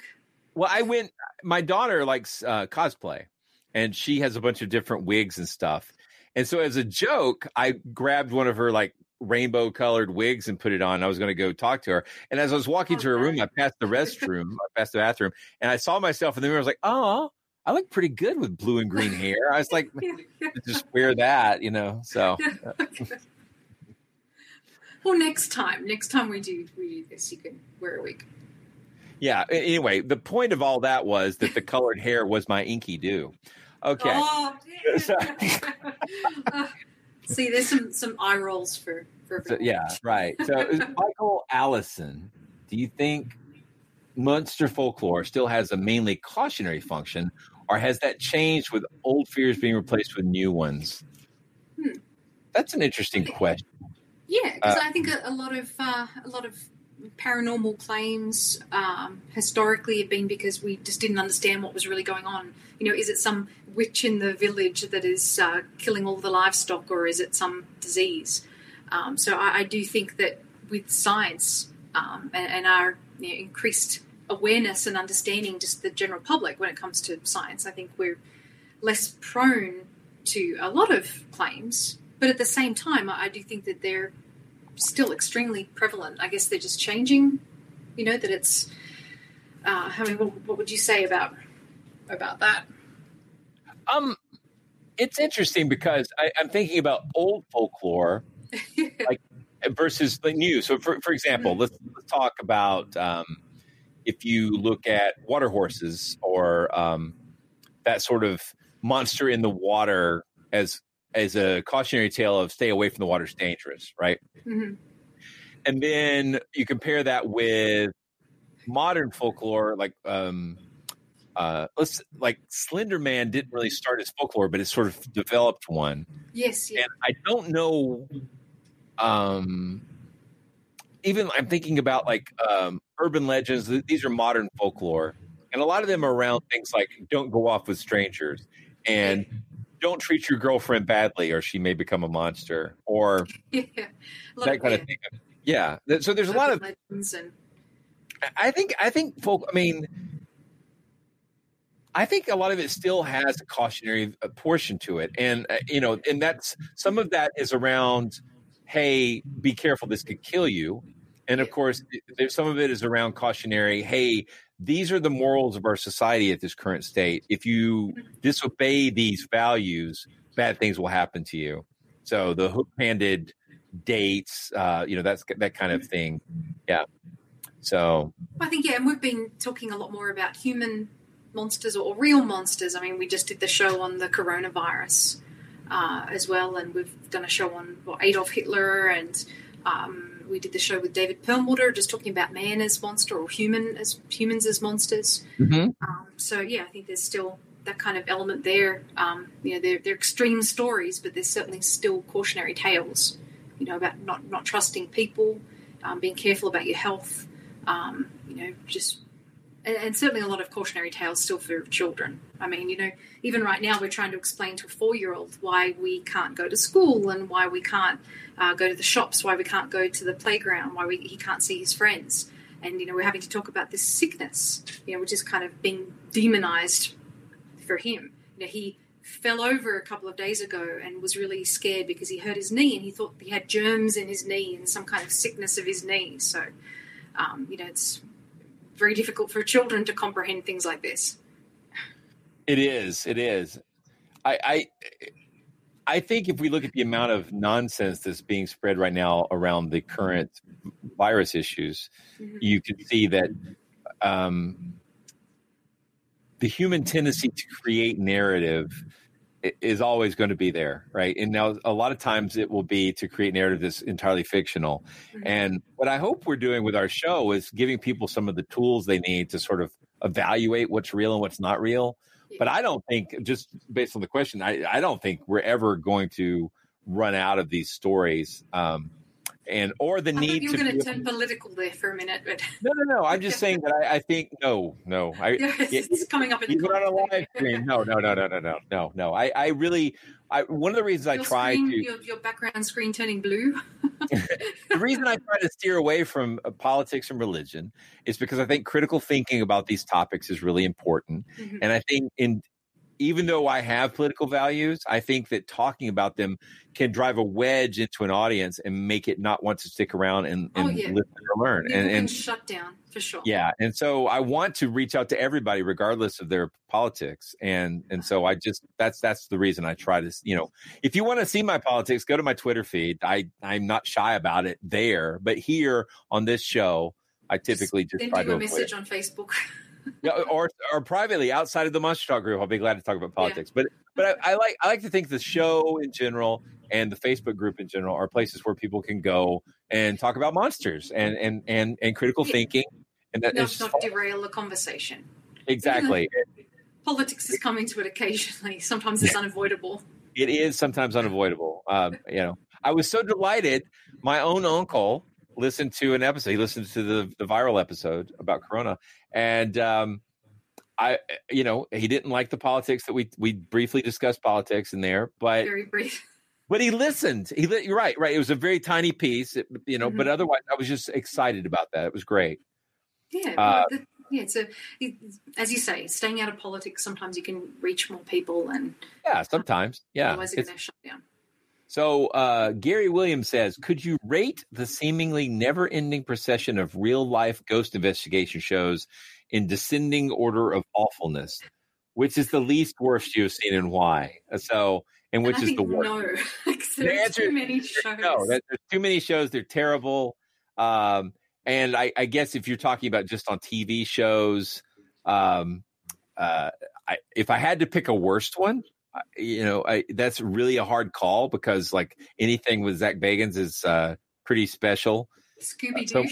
Well, I went. My daughter likes uh, cosplay, and she has a bunch of different wigs and stuff. And so, as a joke, I grabbed one of her like rainbow colored wigs and put it on. I was going to go talk to her, and as I was walking to her room, I passed the restroom, I passed the bathroom, and I saw myself in the mirror. I was like, "Oh, I look pretty good with blue and green hair." I was like, "Just wear that," you know. So, Well, next time, next time we do we do this, you can wear a wig. yeah. Anyway, the point of all that was that the colored hair was my inky do. Okay. Oh, Uh, see, there's some some eye rolls for for. So, yeah, right. So, Michael Allison, do you think Monster folklore still has a mainly cautionary function, or has that changed with old fears being replaced with new ones? Hmm. That's an interesting question. Yeah, because Uh, I think a, a lot of uh, a lot of paranormal claims um, historically have been because we just didn't understand what was really going on. You know, is it some witch in the village that is uh, killing all the livestock, or is it some disease? Um, so I, I do think that with science um, and, and our you know, increased awareness and understanding, just the general public when it comes to science, I think we're less prone to a lot of claims. But at the same time, I do think that they're still extremely prevalent. I guess they're just changing. You know that it's. Uh, I mean, what, what would you say about about that? Um, it's interesting because I, I'm thinking about old folklore, like versus the new. So, for for example, let's, let's talk about um, if you look at water horses or um, that sort of monster in the water as as a cautionary tale of stay away from the water; it's dangerous, right? Mm-hmm. and then you compare that with modern folklore like um uh let's like slender man didn't really start as folklore but it sort of developed one Yes, yeah. and i don't know um even i'm thinking about like um urban legends these are modern folklore and a lot of them are around things like don't go off with strangers and don't treat your girlfriend badly or she may become a monster or yeah. A that kind of thing yeah so there's a lot of legends and I think I think folk. I mean, I think a lot of it still has a cautionary portion to it, and uh, you know, and that's some of that is around, hey, be careful, this could kill you, and of course, some of it is around cautionary, hey, these are the morals of our society at this current state. If you disobey these values, bad things will happen to you. So the hook-handed dates, uh, you know, that's that kind of thing. Yeah. So I think yeah, and we've been talking a lot more about human monsters or real monsters. I mean, we just did the show on the coronavirus uh, as well, and we've done a show on well, Adolf Hitler, and um, we did the show with David Perlmutter, just talking about man as monster or human as humans as monsters. Mm-hmm. Um, so yeah, I think there's still that kind of element there. Um, you know, they're, they're extreme stories, but there's certainly still cautionary tales. You know, about not not trusting people, um, being careful about your health. Um, you know, just and, and, certainly a lot of cautionary tales still for children. I mean, you know, even right now we're trying to explain to a four-year-old why we can't go to school and why we can't uh, go to the shops, why we can't go to the playground, why we, he can't see his friends, and you know, we're having to talk about this sickness, you know, which is kind of being demonized for him. You know, he fell over a couple of days ago and was really scared because he hurt his knee and he thought he had germs in his knee and some kind of sickness of his knee. So, um, you know, it's very difficult for children to comprehend things like this. It is. It is. I, I, I think if we look at the amount of nonsense that's being spread right now around the current virus issues, mm-hmm. you can see that um, the human tendency to create narrative is always going to be there, right? And now a lot of times it will be to create narrative that's entirely fictional. Mm-hmm. And what I hope we're doing with our show is giving people some of the tools they need to sort of evaluate what's real and what's not real. But I don't think, just based on the question, I, I don't think we're ever going to run out of these stories. Um, and or the I need you were to going to turn political there for a minute, but no, no, no. I'm just saying that I, I think no, no. I, yeah, it's, it's coming up in even on a live stream. No, no, no, no, no, no, no, no. I, I really, I one of the reasons your I try screen, to your, your background screen turning blue. the reason I try to steer away from uh, politics and religion is because I think critical thinking about these topics is really important, Mm-hmm. and I think in even though I have political values, I think that talking about them can drive a wedge into an audience and make it not want to stick around and, Oh, and yeah. listen or learn. People And, and shut down for sure. yeah, and so I want to reach out to everybody, regardless of their politics, and and so I just that's that's the reason I try to you know if you want to see my politics, go to my Twitter feed. I I'm not shy about it there, but here on this show, I typically just Then try do to a message it. on Facebook. Yeah, or or privately outside of the Monster Talk group. I'll be glad to talk about politics. But but I, I like I like to think the show in general and the Facebook group in general are places where people can go and talk about monsters and and and, and critical thinking. And that not, not derail the conversation. exactly. Politics is coming to it occasionally. Sometimes it's unavoidable. It is sometimes unavoidable. Um, you know, I was so delighted. My own uncle listened to an episode. He listened to the the viral episode about Corona, and um, I, you know, he didn't like the politics that we we briefly discussed politics in there, but Very brief. but he listened. He li- you're right, right. It was a very tiny piece, you know, but Mhm. otherwise, I was just excited about that. It was great. Yeah, Uh, the- yeah. So, as you say, staying out of politics. Sometimes you can reach more people, and Yeah, sometimes. Yeah. otherwise It's- going to shut down. So uh, Gary Williams says, could you rate the seemingly never-ending procession of real-life ghost investigation shows in descending order of awfulness? Which is the least worst you've seen and why? Uh, So, and which I is the worst? no, because The there's answer too many shows. No, that, there's too many shows. They're terrible. Um, and I, I guess if you're talking about just on TV shows, um, uh, I, if I had to pick a worst one, you know, I, that's really a hard call because like anything with Zach Bagans is uh, pretty special. Scooby So- Doo.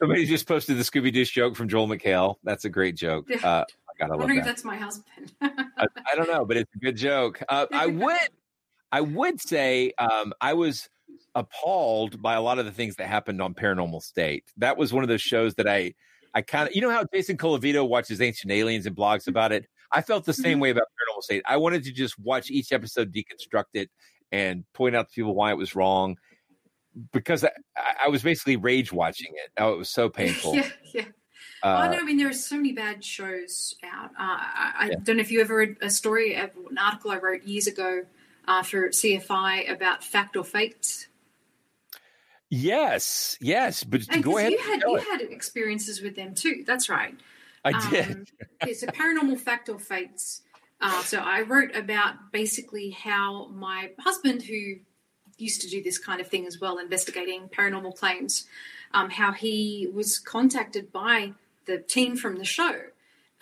Somebody just posted the Scooby Doo joke from Joel McHale. That's a great joke. Uh, I gotta I love wonder if that. that's my husband. I, I don't know, but it's a good joke. Uh, I would, I would say, um, I was appalled by a lot of the things that happened on Paranormal State. That was one of those shows that I, I kind of, you know, how Jason Colavito watches Ancient Aliens and blogs about it. I felt the same way about Paranormal State. I wanted to just watch each episode, deconstruct it, and point out to people why it was wrong. Because I, I was basically rage watching it. Oh, it was so painful. yeah, yeah. I Uh, know. I mean, there are so many bad shows out. Uh, I, I Yeah. don't know if you ever read a story, of an article I wrote years ago uh, for CFI about fact or faked. yes, yes, but And go ahead. you had you it. had experiences with them too. That's right. I did. Um, it's a paranormal fact or faked. Uh, so I wrote about basically how my husband, who used to do this kind of thing as well, investigating paranormal claims, um, how he was contacted by the team from the show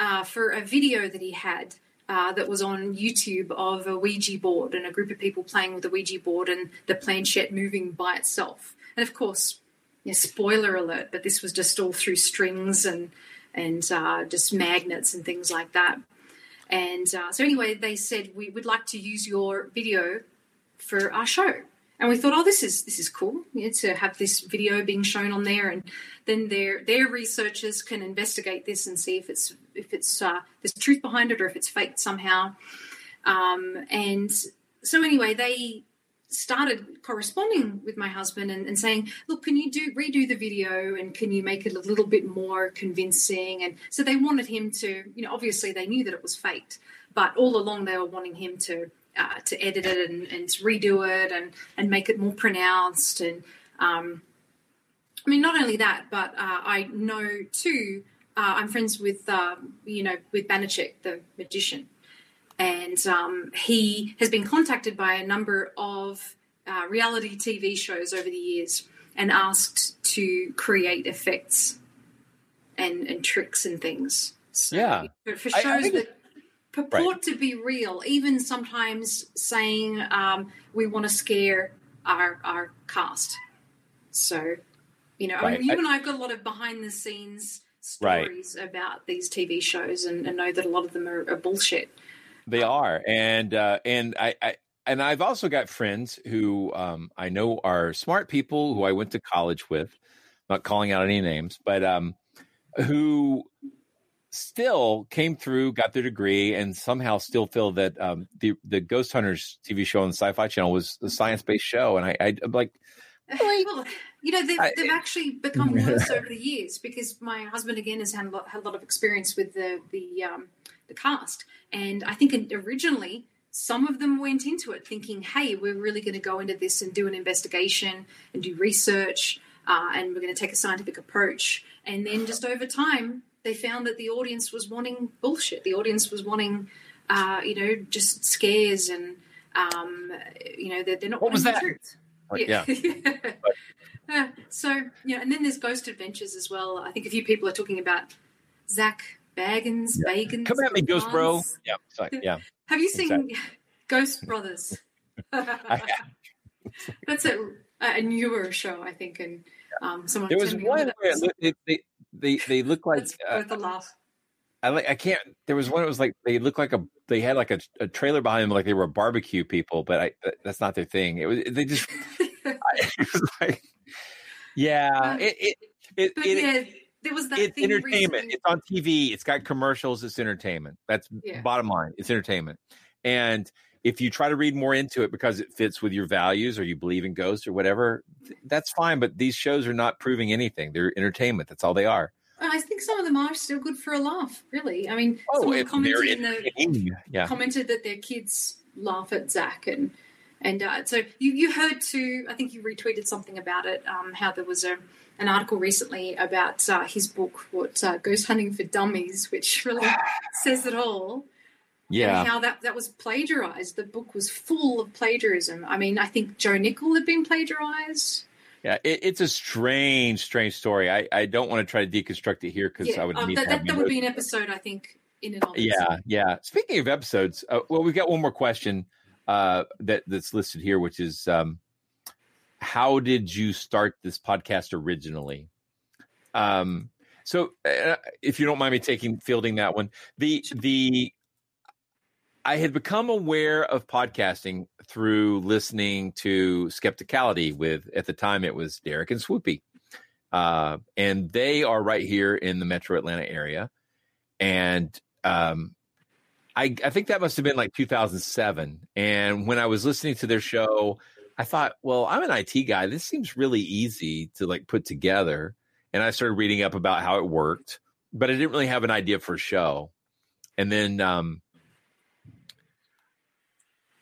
uh, for a video that he had uh, that was on YouTube of a Ouija board and a group of people playing with a Ouija board and the planchette moving by itself. And of course, yeah, spoiler alert, but this was just all through strings and and uh, just magnets and things like that. And uh, so anyway, they said we would like to use your video for our show. And we thought, oh, this is this is cool you know, to have this video being shown on there, and then their their researchers can investigate this and see if it's if it's uh, there's truth behind it or if it's faked somehow. Um, and so anyway, they started corresponding with my husband and, and saying, look, can you do redo the video and can you make it a little bit more convincing? And so they wanted him to, you know, obviously they knew that it was faked, but all along they were wanting him to uh, to edit it and, and to redo it and and make it more pronounced and um, I mean not only that, but uh, I know too. Uh, I'm friends with um, you know with Banachek, the magician, and um, he has been contacted by a number of uh, reality TV shows over the years and asked to create effects and, and tricks and things. So Yeah. for, for I- I shows that purport to be real, even sometimes saying um, we want to scare our our cast. So, you know, I mean, you I- and I have got a lot of behind the scenes Right. stories about these TV shows, and, and know that a lot of them are, are bullshit. They are, and uh, and I, I and I've also got friends who um, I know are smart people who I went to college with. Not calling out any names, but um, who still came through, got their degree, and somehow still feel that um, the the Ghost Hunters TV show on the Sci-Fi Channel was a science based show, and I, I I'm like, Well, you know, they've, I- they've actually become worse over the years because my husband again has had a lot, had a lot of experience with the the um, the cast, and I think originally some of them went into it thinking, "Hey, we're really going to go into this and do an investigation and do research, uh, and we're going to take a scientific approach." And then just over time, they found that the audience was wanting bullshit. The audience was wanting, uh, you know, just scares and. Um, you know, they're, they're not What was wanting the that? truth. Like, yeah. Uh, so yeah, and then there's Ghost Adventures as well. I think a few people are talking about Zach Baggins, Bagans. come at me, Ghost Bro. Yeah, sorry, yeah. Have you seen Exactly. Ghost Brothers? That's a, a newer show, I think, and um, someone There was one where it look- they they they, look like uh, worth a laugh. I like I can't. There was one. It was like they looked like a. They had like a, a trailer behind them, like they were barbecue people. But I that's not their thing. It was they just. I, it was like, yeah, it it it, But it, yeah, there was that it's thing entertainment. recently- It's on TV. It's got commercials. It's entertainment. That's Yeah. bottom line. It's entertainment. And if you try to read more into it because it fits with your values or you believe in ghosts or whatever, th- that's fine. But these shows are not proving anything. They're entertainment. That's all they are. I think some of them are still good for a laugh. Really, I mean, Oh, someone commented in the yeah. commented that their kids laugh at Zach and and uh, so you you heard too. I think you retweeted something about it. Um, how there was a an article recently about uh, his book, what uh, Ghost Hunting for Dummies, which really says it all. Yeah. And how that that was plagiarized. The book was full of plagiarism. I mean, I think Joe Nickell had been plagiarized. Yeah, it, it's a strange, strange story. I, I don't want to try to deconstruct it here because yeah, I would um, need that, to have that, that would be an episode, I think, in and of Yeah, yeah. Speaking of episodes, uh, well, we've got one more question uh, that that's listed here, which is, um, how did you start this podcast originally? Um, so, uh, if you don't mind me taking fielding that one, the the I had become aware of podcasting through listening to Skepticality with at the time it was Derek and Swoopy. Uh, and they are right here in the metro Atlanta area. And um, I, I think that must have been like 2007. And when I was listening to their show, I thought, well, I'm an IT guy. This seems really easy to like put together. And I started reading up about how it worked, but I didn't really have an idea for a show. And then um,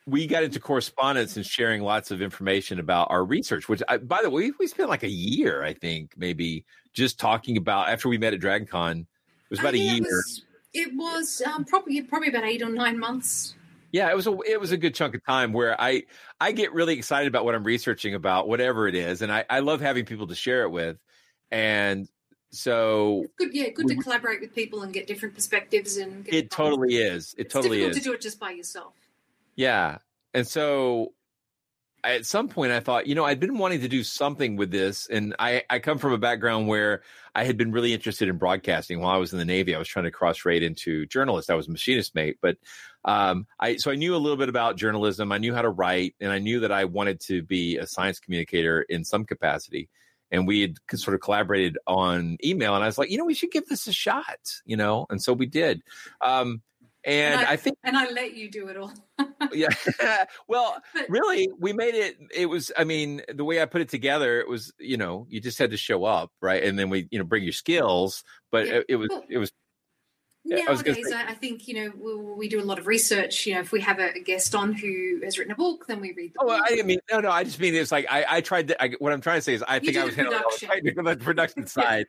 we got into correspondence and sharing lots of information about our research. Which, I, by the way, we, spent like a year, I think, maybe just talking about after we met at DragonCon. It was about a year. It was, it was um, probably probably about eight or nine months. Yeah, it was a it was a good chunk of time where I I get really excited about what I'm researching about whatever it is, and I I love having people to share it with, and so Good, yeah, good to collaborate with people and get different perspectives and. Get it totally is. It It's totally difficult is. to do it just by yourself. Yeah. And so at some point I thought, you know, I'd been wanting to do something with this. And I, I come from a background where I had been really interested in broadcasting while I was in the Navy. I was trying to cross rate into journalist. I was a machinist mate, but um, I so I knew a little bit about journalism. I knew how to write, and I knew that I wanted to be a science communicator in some capacity. And we had sort of collaborated on email, and I was like, you know, we should give this a shot, you know, and so we did. Um, and I think and I let you do it all. yeah well really we made it it was i mean the way i put it together it was you know you just had to show up right and then we you know bring your skills but it, it was it was I was Nowadays, I, I think you know we, we do a lot of research. You know, if we have a, a guest on who has written a book, then we read the Oh, book. I mean no, no. I just mean it's like I, I tried to. I, what I'm trying to say is I You think I was handling the production. technical- the production side.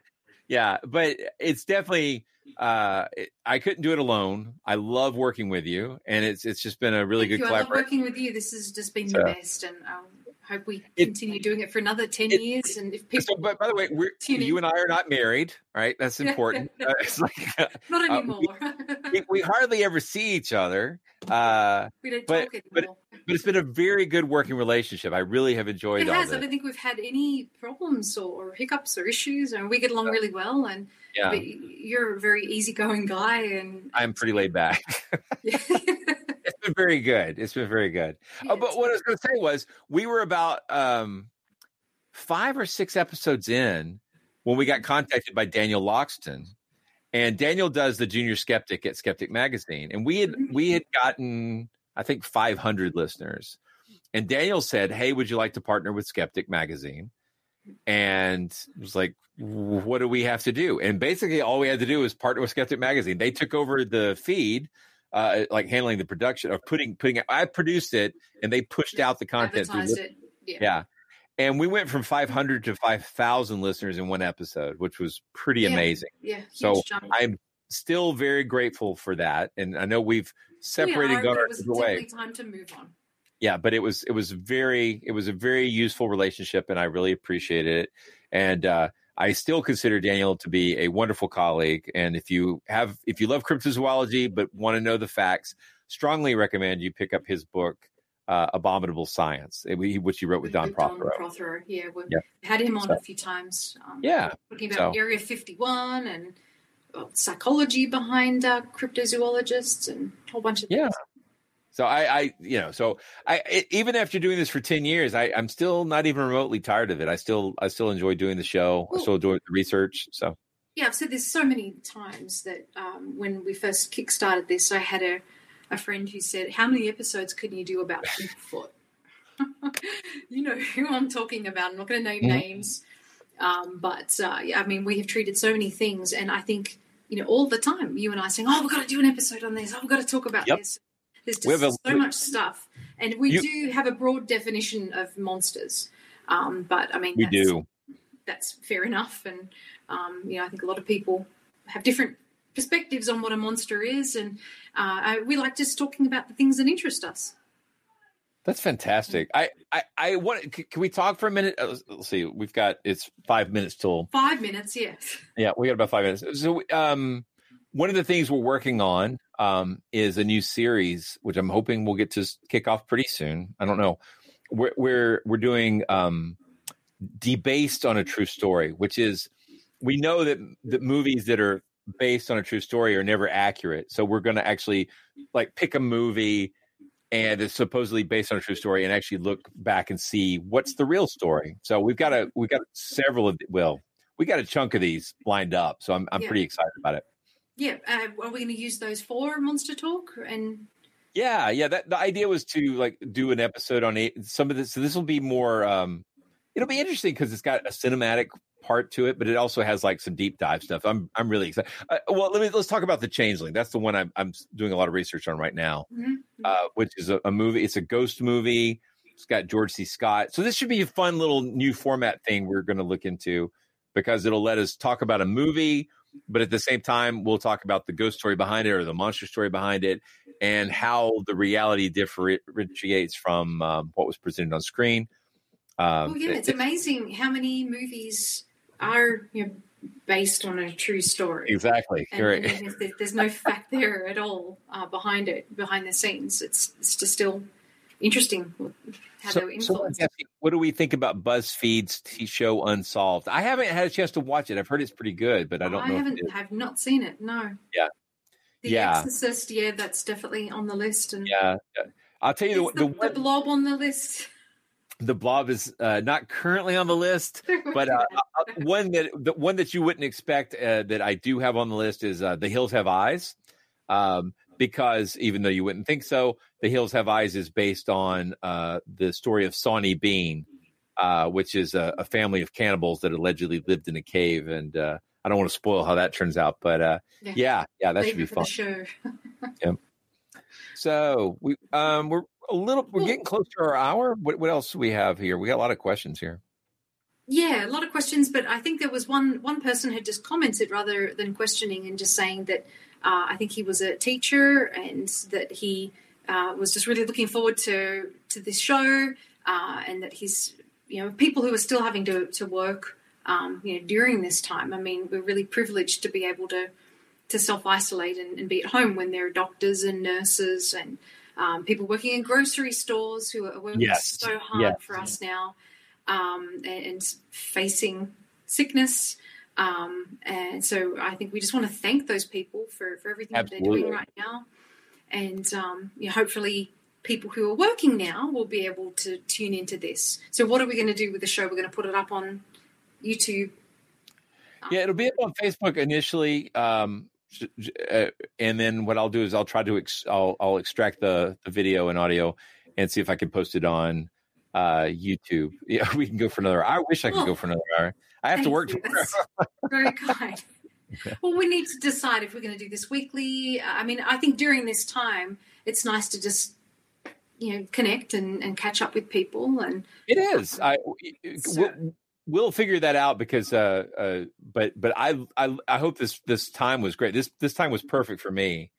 Yeah, but it's definitely. Uh it, I couldn't do it alone. I love working with you, and it's it's just been a really Thank good you. I love working with you. This has just been So- the best, and I hope we continue doing it for another ten years. And if people, So, but by the way, we're, you and I are not married, right? That's important. Uh, it's like not uh, anymore, we, we hardly ever see each other. Uh, we don't but, talk anymore. but it's been a very good working relationship. I really have enjoyed It has. I don't think we've had any problems or, or hiccups or issues, and we get along really well. And Yeah. but you're a very easygoing guy, and I'm pretty laid back. it's been very good. It's been very good. Uh, but what I was going to say was, we were about um, five or six episodes in when we got contacted by Daniel Loxton, and Daniel does the Junior Skeptic at Skeptic Magazine, and we had we had gotten I think 500 listeners, and Daniel said, "Hey, would you like to partner with Skeptic Magazine?" And it was like, what do we have to do? And basically, all we had to do was partner with Skeptic Magazine. They took over the feed, uh, like handling the production of putting putting. I produced it, and they pushed out the content. it. Yeah. yeah. And we went from 500 to 5,000 listeners in one episode, which was pretty Yeah. amazing. Yeah, huge So jump. I'm still very grateful for that. And I know we've separated, we are, our it way time to move on. Yeah but it was it was very it was a very useful relationship and i really appreciated it and uh i still consider daniel to be a wonderful colleague and if you have if you love cryptozoology but want to know the facts strongly recommend you pick up his book uh, abominable science which he wrote with don With Don prothero Prothero. Yeah, we've Yeah. had him on So- a few times. Um, Yeah, talking about so- Area 51 and psychology behind uh, cryptozoologists and a whole bunch of yeah things. So I, I, you know, so I, I- even after doing this for ten years, I, I'm still not even remotely tired of it. I still, I still enjoy doing the show. I still enjoy the research. So Yeah, I've said this so many times that um, when we first kickstarted this, I had a, a friend who said, How many episodes can you do about Bigfoot? you know who I'm talking about. I'm not going to name Mhm. names. Um, but uh, yeah, I mean, we have treated so many things, and I think, you know, all the time, you and I saying, Oh, we've got to do an episode on this. Oh, we've got to talk about Yep. this. There's just a- so much stuff. And we You- do have a broad definition of monsters. Um, but I mean, we that's, do. that's fair enough. And um, you know, I think a lot of people have different perspectives on what a monster is, and uh, I, we like just talking about the things that interest us. That's fantastic. I, I, I want. Can we talk for a minute? Uh, Let's, let's see. We've got it's five minutes till. Five minutes, yes. Yeah, we got about five minutes. So, um, one of the things we're working on um, is a new series, which I'm hoping we'll get to kick off pretty soon. I don't know. We're we're we're doing um, debased on a true story, which is we know that that movies that are based on a true story are never accurate. So we're going to actually like pick a movie and it's supposedly based on a true story and actually look back and see what's the real story. So we've got a we've got several of well, we got a chunk of these lined up. So I'm I'm Yeah. pretty excited about it. Yeah, uh, are we going to use those for Monster Talk? And Yeah, yeah. That the idea was to like do an episode on eight, some of this. So this will be more. um It'll be interesting because it's got a cinematic part to it, but it also has like some deep dive stuff. I'm I'm really excited. Uh, well, let me let's talk about the Changeling. That's the one I'm I'm doing a lot of research on right now, Mm-hmm. uh, which is a, a movie. It's a ghost movie. It's got George C. Scott. So this should be a fun little new format thing we're going to look into because it'll let us talk about a movie, but at the same time we'll talk about the ghost story behind it or the monster story behind it, and how the reality differentiates from um, what was presented on screen. Um, Well, yeah, it's it- amazing how many movies are you know based on a true story. Exactly. And, You're and there's, there's no fact there at all uh, behind it, behind the scenes. It's it's just still interesting So- they were so influenced. What do we think about BuzzFeed's t- show Unsolved? I haven't had a chance to watch it. I've heard it's pretty good, but I don't I know. if haven't have not seen it. No, Yeah, The yeah, Exorcist. Yeah, that's definitely on the list. And yeah. yeah. I'll tell you the, the, the, the blob on the list. the blob is uh, not currently on the list, but uh, uh, one that the one that you wouldn't expect uh, that I do have on the list is uh, The Hills Have Eyes, um, because even though you wouldn't think so, The Hills Have Eyes is based on uh, the story of Sawney Bean, uh, which is a, a family of cannibals that allegedly lived in a cave, and uh, I don't want to spoil how that turns out, but uh, Yeah. yeah, yeah, that Leave should be fun. Show. Yep. So we um we're a little we're getting close to our hour. What what else do we have here? We got a lot of questions here. Yeah, a lot of questions, but I think there was one one person had just commented rather than questioning and just saying that uh, I think he was a teacher and that he uh, was just really looking forward to to this show uh, and that he's you know people who are still having to to work um, you know during this time. I mean, we're really privileged to be able to to self isolate and, and be at home when there are doctors and nurses and um, people working in grocery stores who are working Yes, so hard yes. for us now um, and, and facing sickness. Um, and so I think we just want to thank those people for, for everything that they're doing right now. And um, you know, hopefully, people who are working now will be able to tune into this. So, what are we going to do with the show? We're going to put it up on YouTube. Yeah, it'll be up on Facebook initially, um, uh, and then what I'll do is I'll try to ex- I'll I'll extract the the video and audio and see if I can post it on uh, YouTube. Yeah, we can go for another. I wish I could Oh. go for another hour. I have to work. Very kind. Well, we need to decide if we're going to do this weekly. I mean, I think during this time, it's nice to just, you know, connect and, and catch up with people. And It is. I we'll, we'll figure that out because uh uh but but I I I hope this this time was great. This this time was perfect for me.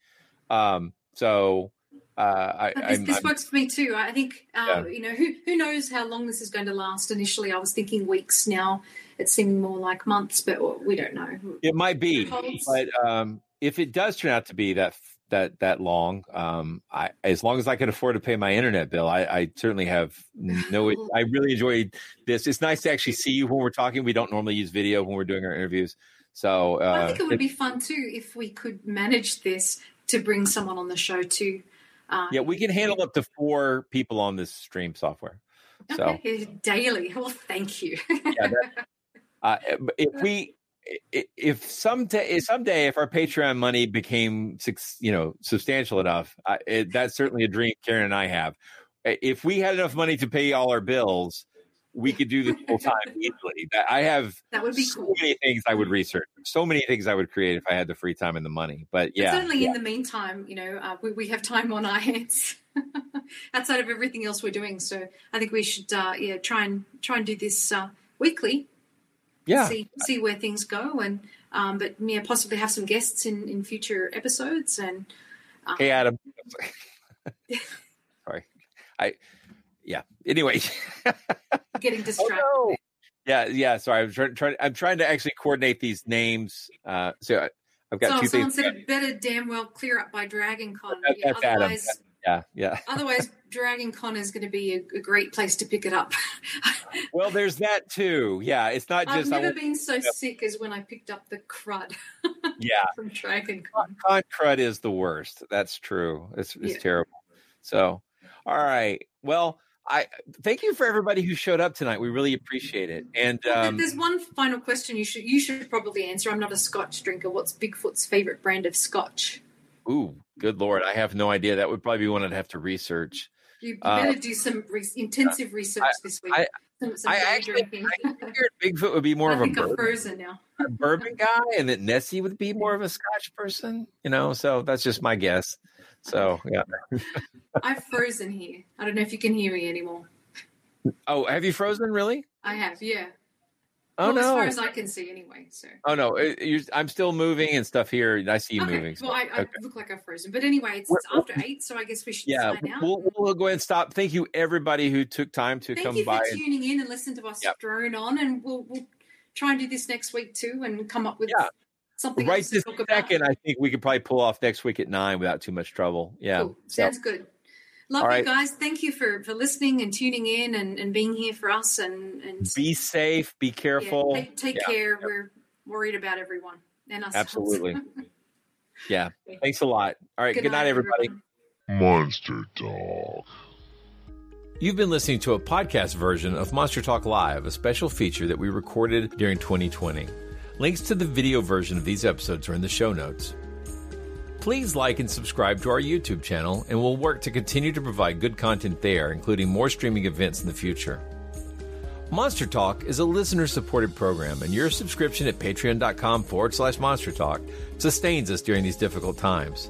Um so uh I this, this works for me too. I think, uh, Yeah. you know, who who knows how long this is going to last. Initially, I was thinking weeks. Now it's seeming more like months, but we don't know. it might be but um if it does turn out to be that that that long um I as long as I can afford to pay my internet bill I I certainly have no I really enjoyed this. It's nice to actually see you when we're talking. We don't normally use video when we're doing our interviews. So uh I think it would be fun too if we could manage this to bring someone on the show too. Uh, Yeah, we can handle up to four people on this stream software. So okay, daily. Well, thank you. yeah, that, uh, if we if someday if someday if our Patreon money became you know substantial enough, I, it, that's certainly a dream Karen and I have. If we had enough money to pay all our bills, we could do this full time easily. I have That would be so cool. many things I would research, so many things I would create if I had the free time and the money. But But yeah, certainly yeah. in the meantime, you know, uh, we, we have time on our hands outside of everything else we're doing. So I think we should, uh, yeah, try and try and do this uh, weekly. Yeah. See see where things go, and um, but yeah, possibly have some guests in in future episodes. And uh, Hey, Adam. Sorry, I yeah. Anyway. getting distracted. Oh, Yeah, yeah. Sorry, I'm trying. trying I'm trying to actually coordinate these names. Uh, so I, I've got So two someone things. said it better damn well clear up by Dragon Con. That- Yeah, otherwise, Yeah, yeah. otherwise, Dragon Con is going to be a, a great place to pick it up. Well, there's that too. Yeah, it's not just. I've never been so sick as when I picked up the crud yeah, from Dragon Con. con crud is the worst. That's true. It's it's Yeah. terrible. So, all right. Well, I thank you for everybody who showed up tonight. We really appreciate it. And um, There's one final question you should you should probably answer. I'm not a Scotch drinker. What's Bigfoot's favorite brand of Scotch? ooh, good lord, I have no idea. That would probably be one I'd have to research. You Uh, better do some re- intensive research this week. I Some, some I actually. I figured Bigfoot would be more I of a bourbon, frozen now. a bourbon guy, and that Nessie would be more of a Scotch person. You know, so that's just my guess. So yeah. I've frozen here. I don't know if you can hear me anymore. Oh, have you frozen? Really? I have, yeah. Oh well, as far as I can see, anyway. So. Oh no, it- you're, I'm still moving and stuff here. I see you okay. moving. so- Well, I, I okay. look like I've frozen, but anyway, it's, it's after eight, so I guess we should Yeah, we'll, we'll go ahead and stop. Thank you, everybody who took time to Thank come you for by. tuning in and listen to us Yep. drone on, and we'll we'll try and do this next week too, and come up with Yeah. something right this talk about. second, I think we could probably pull off next week at nine without too much trouble. Yeah. Cool. So, Sounds good. Love All you right. guys. Thank you for for listening and tuning in and, and being here for us and and be safe. Be yeah, careful. take, take Yeah, care. We're worried about everyone and us. Absolutely. Yeah. Thanks a lot. All right. Good, Good night, night, everybody. Monster Dog. You've been listening to a podcast version of Monster Talk Live, a special feature that we recorded during 2020. Links to the video version of these episodes are in the show notes. Please like and subscribe to our YouTube channel, and we'll work to continue to provide good content there, including more streaming events in the future. Monster Talk is a listener supported program, and your subscription at patreon.com forward slash monster talk sustains us during these difficult times.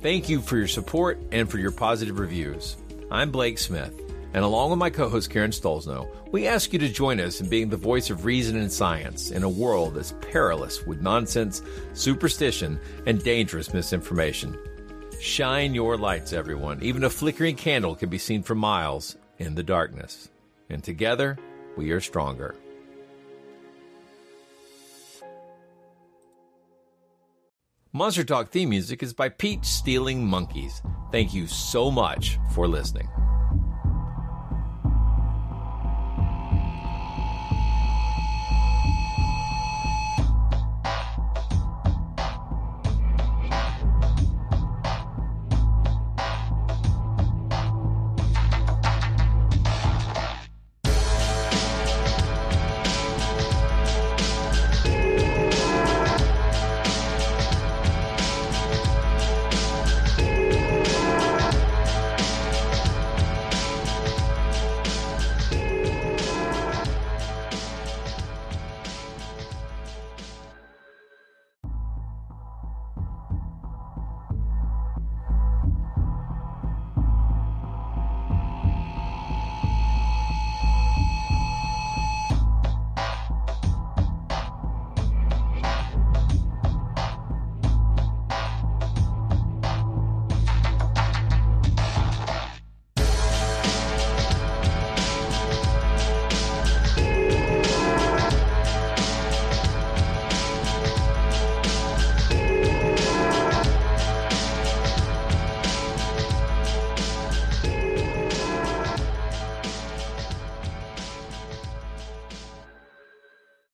Thank you for your support and for your positive reviews. I'm Blake Smith, and along with my co host Karen Stollznow, we ask you to join us in being the voice of reason and science in a world that's perilous with nonsense, superstition, and dangerous misinformation. Shine your lights, everyone. Even a flickering candle can be seen for miles in the darkness. And together, we are stronger. Monster Talk theme music is by Peach Stealing Monkeys. Thank you so much for listening.